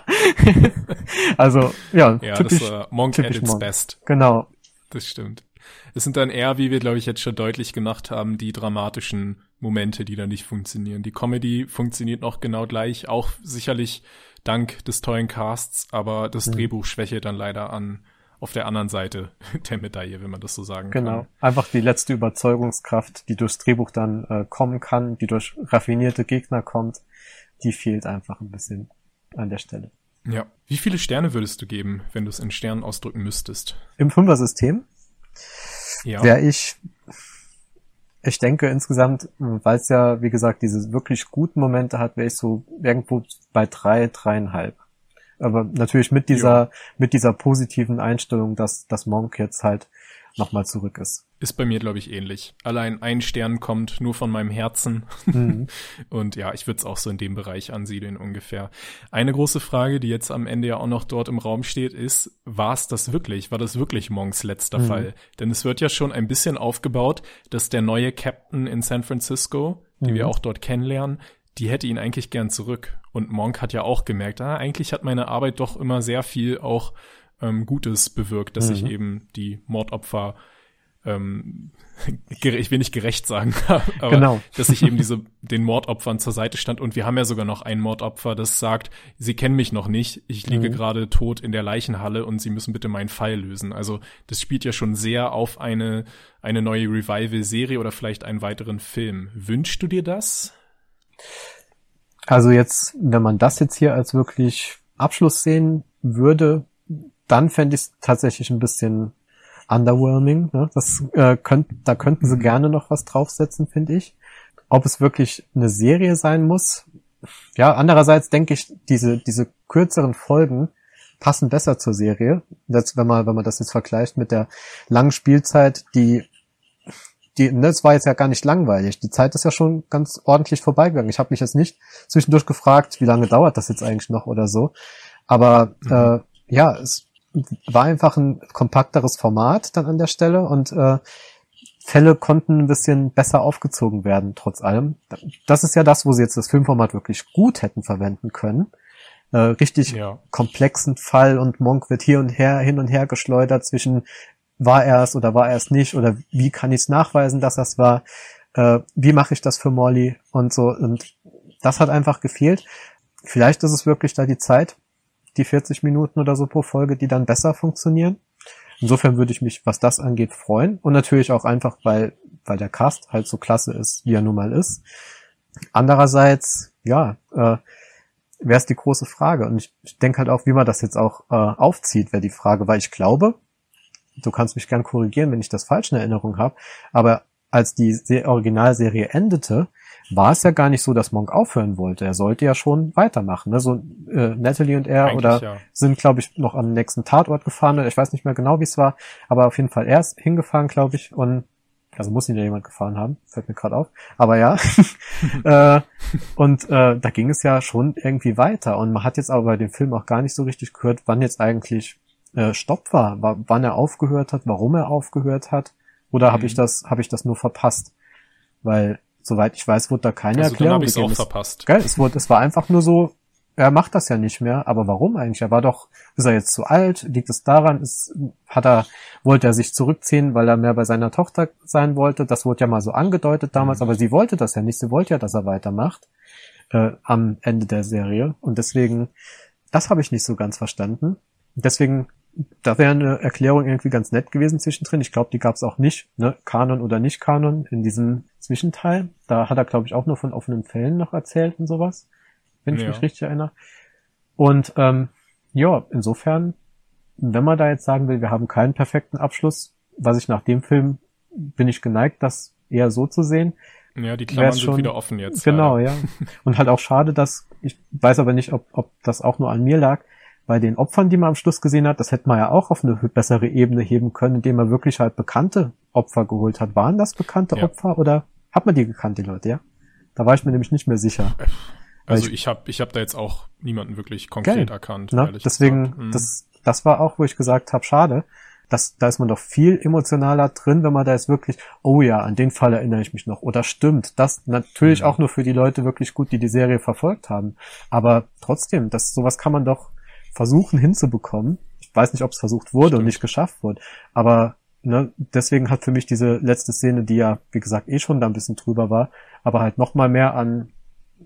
also, ja, ja typisch, das war Monk typisch at its Monk. best. Genau das stimmt. Es sind dann eher, wie wir, glaube ich, jetzt schon deutlich gemacht haben, die dramatischen Momente, die dann nicht funktionieren. Die Comedy funktioniert noch genau gleich, auch sicherlich dank des tollen Casts, aber das mhm. Drehbuch schwäche dann leider an auf der anderen Seite der Medaille, wenn man das so sagen genau. kann. Genau. Einfach die letzte Überzeugungskraft, die durchs Drehbuch dann äh, kommen kann, die durch raffinierte Gegner kommt, die fehlt einfach ein bisschen an der Stelle. Ja. Wie viele Sterne würdest du geben, wenn du es in Sternen ausdrücken müsstest? Im Fünfer-System ja. wäre ich, ich denke insgesamt, weil es ja, wie gesagt, diese wirklich guten Momente hat, wäre ich so irgendwo bei drei, dreieinhalb. Aber natürlich mit dieser, ja. mit dieser positiven Einstellung, dass, dass Monk jetzt halt nochmal zurück ist. Ist bei mir, glaube ich, ähnlich. Allein ein Stern kommt nur von meinem Herzen. Mhm. Und ja, ich würde es auch so in dem Bereich ansiedeln ungefähr. Eine große Frage, die jetzt am Ende ja auch noch dort im Raum steht, ist, war es das wirklich? War das wirklich Monks letzter mhm. Fall? Denn es wird ja schon ein bisschen aufgebaut, dass der neue Captain in San Francisco, die mhm. wir auch dort kennenlernen, die hätte ihn eigentlich gern zurück. Und Monk hat ja auch gemerkt, ah, eigentlich hat meine Arbeit doch immer sehr viel auch ähm, Gutes bewirkt, dass mhm. ich eben die Mordopfer ähm, ich will nicht gerecht sagen, aber genau. dass ich eben diese den Mordopfern zur Seite stand und wir haben ja sogar noch ein Mordopfer, das sagt, sie kennen mich noch nicht, ich liege mhm. gerade tot in der Leichenhalle und sie müssen bitte meinen Fall lösen. Also das spielt ja schon sehr auf eine eine neue Revival-Serie oder vielleicht einen weiteren Film. Wünschst du dir das? Also jetzt, wenn man das jetzt hier als wirklich Abschluss sehen würde, dann fände ich es tatsächlich ein bisschen underwhelming. Ne? Das äh, könnt, da könnten sie gerne noch was draufsetzen, finde ich. ob es wirklich eine Serie sein muss. Ja, andererseits denke ich, diese, diese kürzeren Folgen passen besser zur Serie. Das, wenn man, wenn man das jetzt vergleicht mit der langen Spielzeit, die, die, ne, das war jetzt ja gar nicht langweilig. Die Zeit ist ja schon ganz ordentlich vorbeigegangen. Ich habe mich jetzt nicht zwischendurch gefragt, wie lange dauert das jetzt eigentlich noch oder so. Aber mhm. äh, ja, es war einfach ein kompakteres Format dann an der Stelle und äh, Fälle konnten ein bisschen besser aufgezogen werden, trotz allem. Das ist ja das, wo sie jetzt das Filmformat wirklich gut hätten verwenden können. Äh, richtig ja. komplexen Fall und Monk wird hier und her, hin und her geschleudert zwischen war er es oder war er es nicht oder wie kann ich es nachweisen, dass das war, äh, wie mache ich das für Molly und so und das hat einfach gefehlt. Vielleicht ist es wirklich da die Zeit, die 40 Minuten oder so pro Folge, die dann besser funktionieren. Insofern würde ich mich, was das angeht, freuen. Und natürlich auch einfach, weil, weil der Cast halt so klasse ist, wie er nun mal ist. Andererseits, ja, äh, wäre es die große Frage. Und ich, ich denke halt auch, wie man das jetzt auch äh, aufzieht, wäre die Frage, weil ich glaube, du kannst mich gern korrigieren, wenn ich das falsch in Erinnerung habe, aber als die Originalserie endete, war es ja gar nicht so, dass Monk aufhören wollte. Er sollte ja schon weitermachen. Ne? So äh, Natalie und er Eigentlich, oder ja. sind, glaube ich, noch am nächsten Tatort gefahren. Ich weiß nicht mehr genau, wie es war, aber auf jeden Fall er ist hingefahren, glaube ich, und also muss ihn ja jemand gefahren haben, fällt mir gerade auf. Aber ja. äh, und äh, da ging es ja schon irgendwie weiter. Und man hat jetzt aber bei dem Film auch gar nicht so richtig gehört, wann jetzt eigentlich äh, Stopp war, wann er aufgehört hat, warum er aufgehört hat. Oder mhm. habe ich das, habe ich das nur verpasst? Weil Soweit ich weiß, wurde da keine also Erklärung dann gegeben. Auch verpasst. Gell? Es, wurde, es war einfach nur so, er macht das ja nicht mehr, aber warum eigentlich? Er war doch, ist er jetzt zu alt? Liegt es daran? Ist, hat er, wollte er sich zurückziehen, weil er mehr bei seiner Tochter sein wollte? Das wurde ja mal so angedeutet damals, mhm. aber sie wollte das ja nicht. Sie wollte ja, dass er weitermacht äh, am Ende der Serie. Und deswegen, das habe ich nicht so ganz verstanden. Deswegen da wäre eine Erklärung irgendwie ganz nett gewesen zwischendrin. Ich glaube, die gab es auch nicht, ne? Kanon oder nicht Kanon in diesem Zwischenteil. Da hat er, glaube ich, auch nur von offenen Fällen noch erzählt und sowas, wenn ich ja. mich richtig erinnere. Und ähm, ja, insofern, wenn man da jetzt sagen will, wir haben keinen perfekten Abschluss, was ich nach dem Film bin ich geneigt, das eher so zu sehen. Ja, die Klammern schon, sind wieder offen jetzt. Genau, ja. Und halt auch schade, dass, ich weiß aber nicht, ob, ob das auch nur an mir lag, bei den Opfern, die man am Schluss gesehen hat, das hätte man ja auch auf eine bessere Ebene heben können, indem man wirklich halt bekannte Opfer geholt hat. Waren das bekannte ja. Opfer oder hat man die gekannt, die Leute, ja? Da war ich mir nämlich nicht mehr sicher. Also ich, ich habe ich hab da jetzt auch niemanden wirklich konkret geil, erkannt. Ne? Deswegen, mhm. das, das war auch, wo ich gesagt habe, schade. Das, da ist man doch viel emotionaler drin, wenn man da jetzt wirklich, oh ja, an den Fall erinnere ich mich noch. Oder stimmt, das natürlich mhm. auch nur für die Leute wirklich gut, die die Serie verfolgt haben. Aber trotzdem, das sowas kann man doch versuchen hinzubekommen. Ich weiß nicht, ob es versucht wurde Stimmt. und nicht geschafft wurde, aber ne, deswegen hat für mich diese letzte Szene, die ja, wie gesagt, eh schon da ein bisschen drüber war, aber halt noch mal mehr an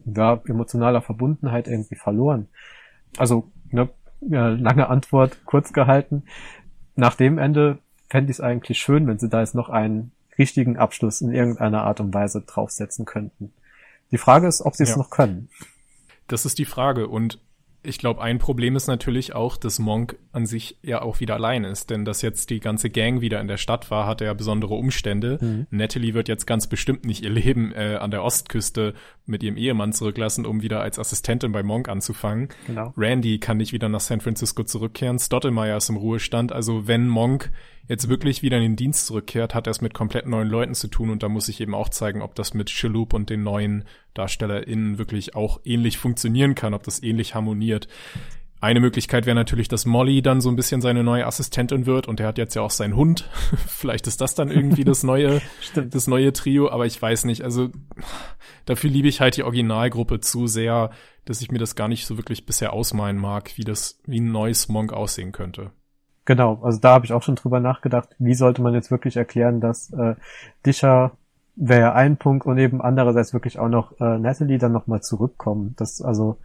ja, emotionaler Verbundenheit irgendwie verloren. Also, ne, ja, lange Antwort, kurz gehalten. Nach dem Ende fände ich es eigentlich schön, wenn sie da jetzt noch einen richtigen Abschluss in irgendeiner Art und Weise draufsetzen könnten. Die Frage ist, ob sie es ja. noch können. Das ist die Frage. Und ich glaube, ein Problem ist natürlich auch, dass Monk an sich ja auch wieder allein ist. Denn dass jetzt die ganze Gang wieder in der Stadt war, hatte ja besondere Umstände. Mhm. Natalie wird jetzt ganz bestimmt nicht ihr Leben äh, an der Ostküste mit ihrem Ehemann zurücklassen, um wieder als Assistentin bei Monk anzufangen. Genau. Randy kann nicht wieder nach San Francisco zurückkehren. Stottlemyre ist im Ruhestand. Also wenn Monk jetzt wirklich wieder in den Dienst zurückkehrt, hat er es mit komplett neuen Leuten zu tun und da muss ich eben auch zeigen, ob das mit Shaloub und den neuen DarstellerInnen wirklich auch ähnlich funktionieren kann, ob das ähnlich harmoniert. Eine Möglichkeit wäre natürlich, dass Molly dann so ein bisschen seine neue Assistentin wird und er hat jetzt ja auch seinen Hund. Vielleicht ist das dann irgendwie das neue, das neue Trio, aber ich weiß nicht. Also dafür liebe ich halt die Originalgruppe zu sehr, dass ich mir das gar nicht so wirklich bisher ausmalen mag, wie das, wie ein neues Monk aussehen könnte. Genau, also da habe ich auch schon drüber nachgedacht, wie sollte man jetzt wirklich erklären, dass äh, Discher wäre ja ein Punkt und eben andererseits wirklich auch noch äh, Natalie dann nochmal zurückkommen. Das also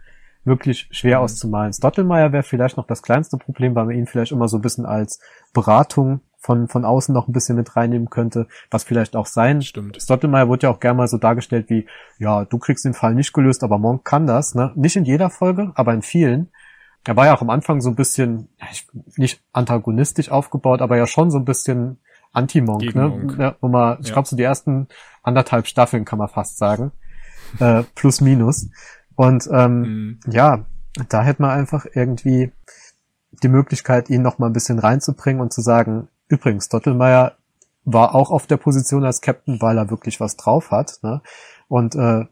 wirklich schwer mhm. auszumalen. Stottelmeier wäre vielleicht noch das kleinste Problem, weil man ihn vielleicht immer so ein bisschen als Beratung von, von außen noch ein bisschen mit reinnehmen könnte, was vielleicht auch sein. Stimmt. Stottelmeier wurde ja auch gerne mal so dargestellt wie, ja, du kriegst den Fall nicht gelöst, aber Monk kann das, ne? Nicht in jeder Folge, aber in vielen. Er war ja auch am Anfang so ein bisschen, nicht antagonistisch aufgebaut, aber ja schon so ein bisschen Anti-Monk, ne? Ja, wo man, ich ja. glaube, so die ersten anderthalb Staffeln kann man fast sagen. Äh, plus minus. Und ähm, mhm. ja, da hätte man einfach irgendwie die Möglichkeit, ihn noch mal ein bisschen reinzubringen und zu sagen, übrigens, Dottelmeier war auch auf der Position als Captain, weil er wirklich was drauf hat. Ne? Und äh,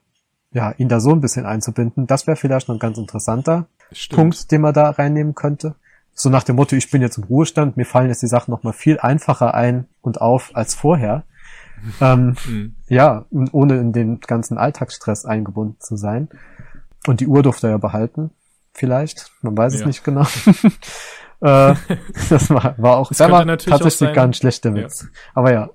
ja, ihn da so ein bisschen einzubinden, das wäre vielleicht noch ganz interessanter Stimmt. Punkt, den man da reinnehmen könnte. So nach dem Motto, ich bin jetzt im Ruhestand, mir fallen jetzt die Sachen noch mal viel einfacher ein und auf als vorher. ähm, mhm. Ja, ohne in den ganzen Alltagsstress eingebunden zu sein. Und die Uhr durfte er ja behalten, vielleicht. Man weiß ja. es nicht genau. äh, das war, war auch, das war tatsächlich gar ein schlechter Witz. Ja. Aber ja.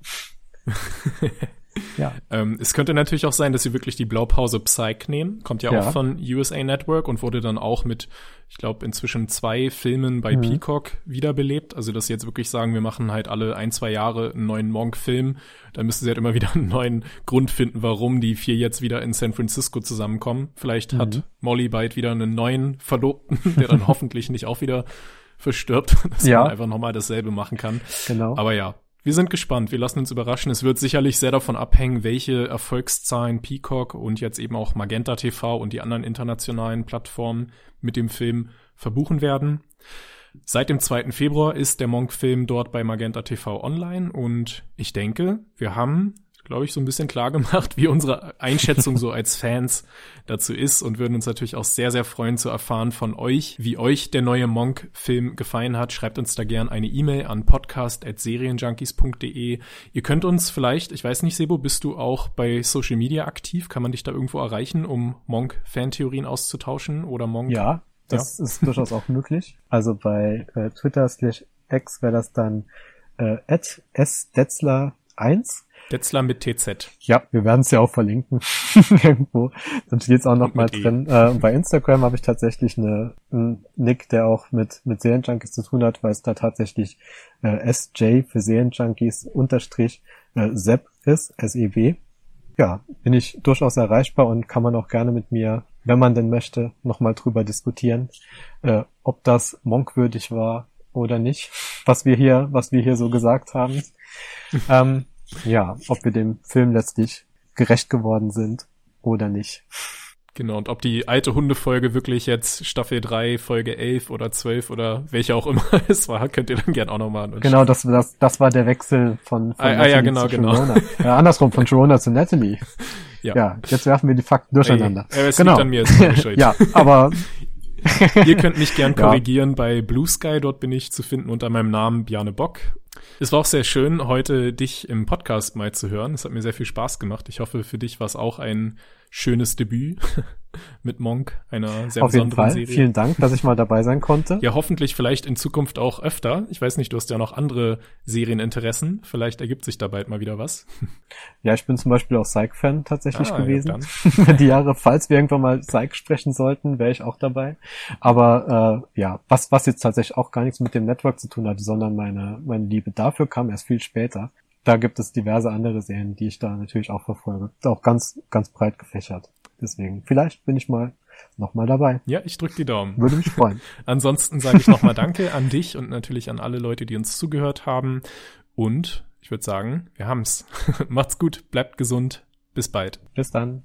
Ja. Ähm, es könnte natürlich auch sein, dass sie wirklich die Blaupause Psych nehmen. Kommt ja, ja. auch von USA Network und wurde dann auch mit, ich glaube, inzwischen zwei Filmen bei mhm. Peacock wiederbelebt. Also, dass sie jetzt wirklich sagen, wir machen halt alle ein, zwei Jahre einen neuen Monk-Film. Dann müssen sie halt immer wieder einen neuen Grund finden, warum die vier jetzt wieder in San Francisco zusammenkommen. Vielleicht mhm. hat Molly bald wieder einen neuen Verlobten, der dann hoffentlich nicht auch wieder verstirbt, dass ja. man einfach nochmal dasselbe machen kann. Genau. Aber ja, wir sind gespannt, wir lassen uns überraschen. Es wird sicherlich sehr davon abhängen, welche Erfolgszahlen Peacock und jetzt eben auch Magenta TV und die anderen internationalen Plattformen mit dem Film verbuchen werden. Seit dem 2. Februar ist der Monk-Film dort bei Magenta TV online und ich denke, wir haben glaube ich, so ein bisschen klar gemacht, wie unsere Einschätzung so als Fans dazu ist und würden uns natürlich auch sehr, sehr freuen zu erfahren von euch, wie euch der neue Monk-Film gefallen hat. Schreibt uns da gern eine E-Mail an podcast.serienjunkies.de. Ihr könnt uns vielleicht, ich weiß nicht, Sebo, bist du auch bei Social Media aktiv? Kann man dich da irgendwo erreichen, um Monk-Fan-Theorien auszutauschen oder Monk? Ja, das ja. ist durchaus auch möglich. Also bei äh, Twitter slash X wäre das dann äh, at sdetzler1 Detzler mit TZ. Ja, wir werden es ja auch verlinken irgendwo. Dann steht es auch noch mal e. drin. Äh, bei Instagram habe ich tatsächlich eine, einen Nick, der auch mit mit Serienjunkies zu tun hat, weil es da tatsächlich äh, SJ für Serienjunkies unterstrich äh, Sepp ist, S-E-B. Ja, bin ich durchaus erreichbar und kann man auch gerne mit mir, wenn man denn möchte, nochmal drüber diskutieren, äh, ob das monkwürdig war oder nicht, was wir hier, was wir hier so gesagt haben. ähm, ja, ob wir dem Film letztlich gerecht geworden sind oder nicht. Genau, und ob die alte Hundefolge wirklich jetzt Staffel 3, Folge 11 oder 12 oder welche auch immer es war, könnt ihr dann gern auch nochmal Genau, das, das, das war der Wechsel von, von ah, ah ja, genau, genau. Äh, andersrum, von Sharona zu Natalie. Ja. ja, jetzt werfen wir die Fakten durcheinander. Ey, es genau. liegt an mir, ist Ja, aber Ihr könnt mich gern korrigieren ja. bei Blue Sky, dort bin ich zu finden unter meinem Namen Bjarne Bock. Es war auch sehr schön, heute dich im Podcast mal zu hören. Es hat mir sehr viel Spaß gemacht. Ich hoffe, für dich war es auch ein schönes Debüt mit Monk, einer sehr Auf besonderen jeden Fall. Serie. Vielen Dank, dass ich mal dabei sein konnte. Ja, hoffentlich vielleicht in Zukunft auch öfter. Ich weiß nicht, du hast ja noch andere Serieninteressen. Vielleicht ergibt sich da bald mal wieder was. Ja, ich bin zum Beispiel auch Psych-Fan tatsächlich ah, gewesen. Ja, Die Jahre, falls wir irgendwann mal Psych sprechen sollten, wäre ich auch dabei. Aber äh, ja, was, was jetzt tatsächlich auch gar nichts mit dem Network zu tun hatte, sondern meine, meine Liebe dafür kam erst viel später da gibt es diverse andere Serien, die ich da natürlich auch verfolge. Auch ganz, ganz breit gefächert. Deswegen, vielleicht bin ich mal nochmal dabei. Ja, ich drücke die Daumen. Würde mich freuen. Ansonsten sage ich nochmal Danke an dich und natürlich an alle Leute, die uns zugehört haben. Und ich würde sagen, wir haben's. Macht's gut, bleibt gesund. Bis bald. Bis dann.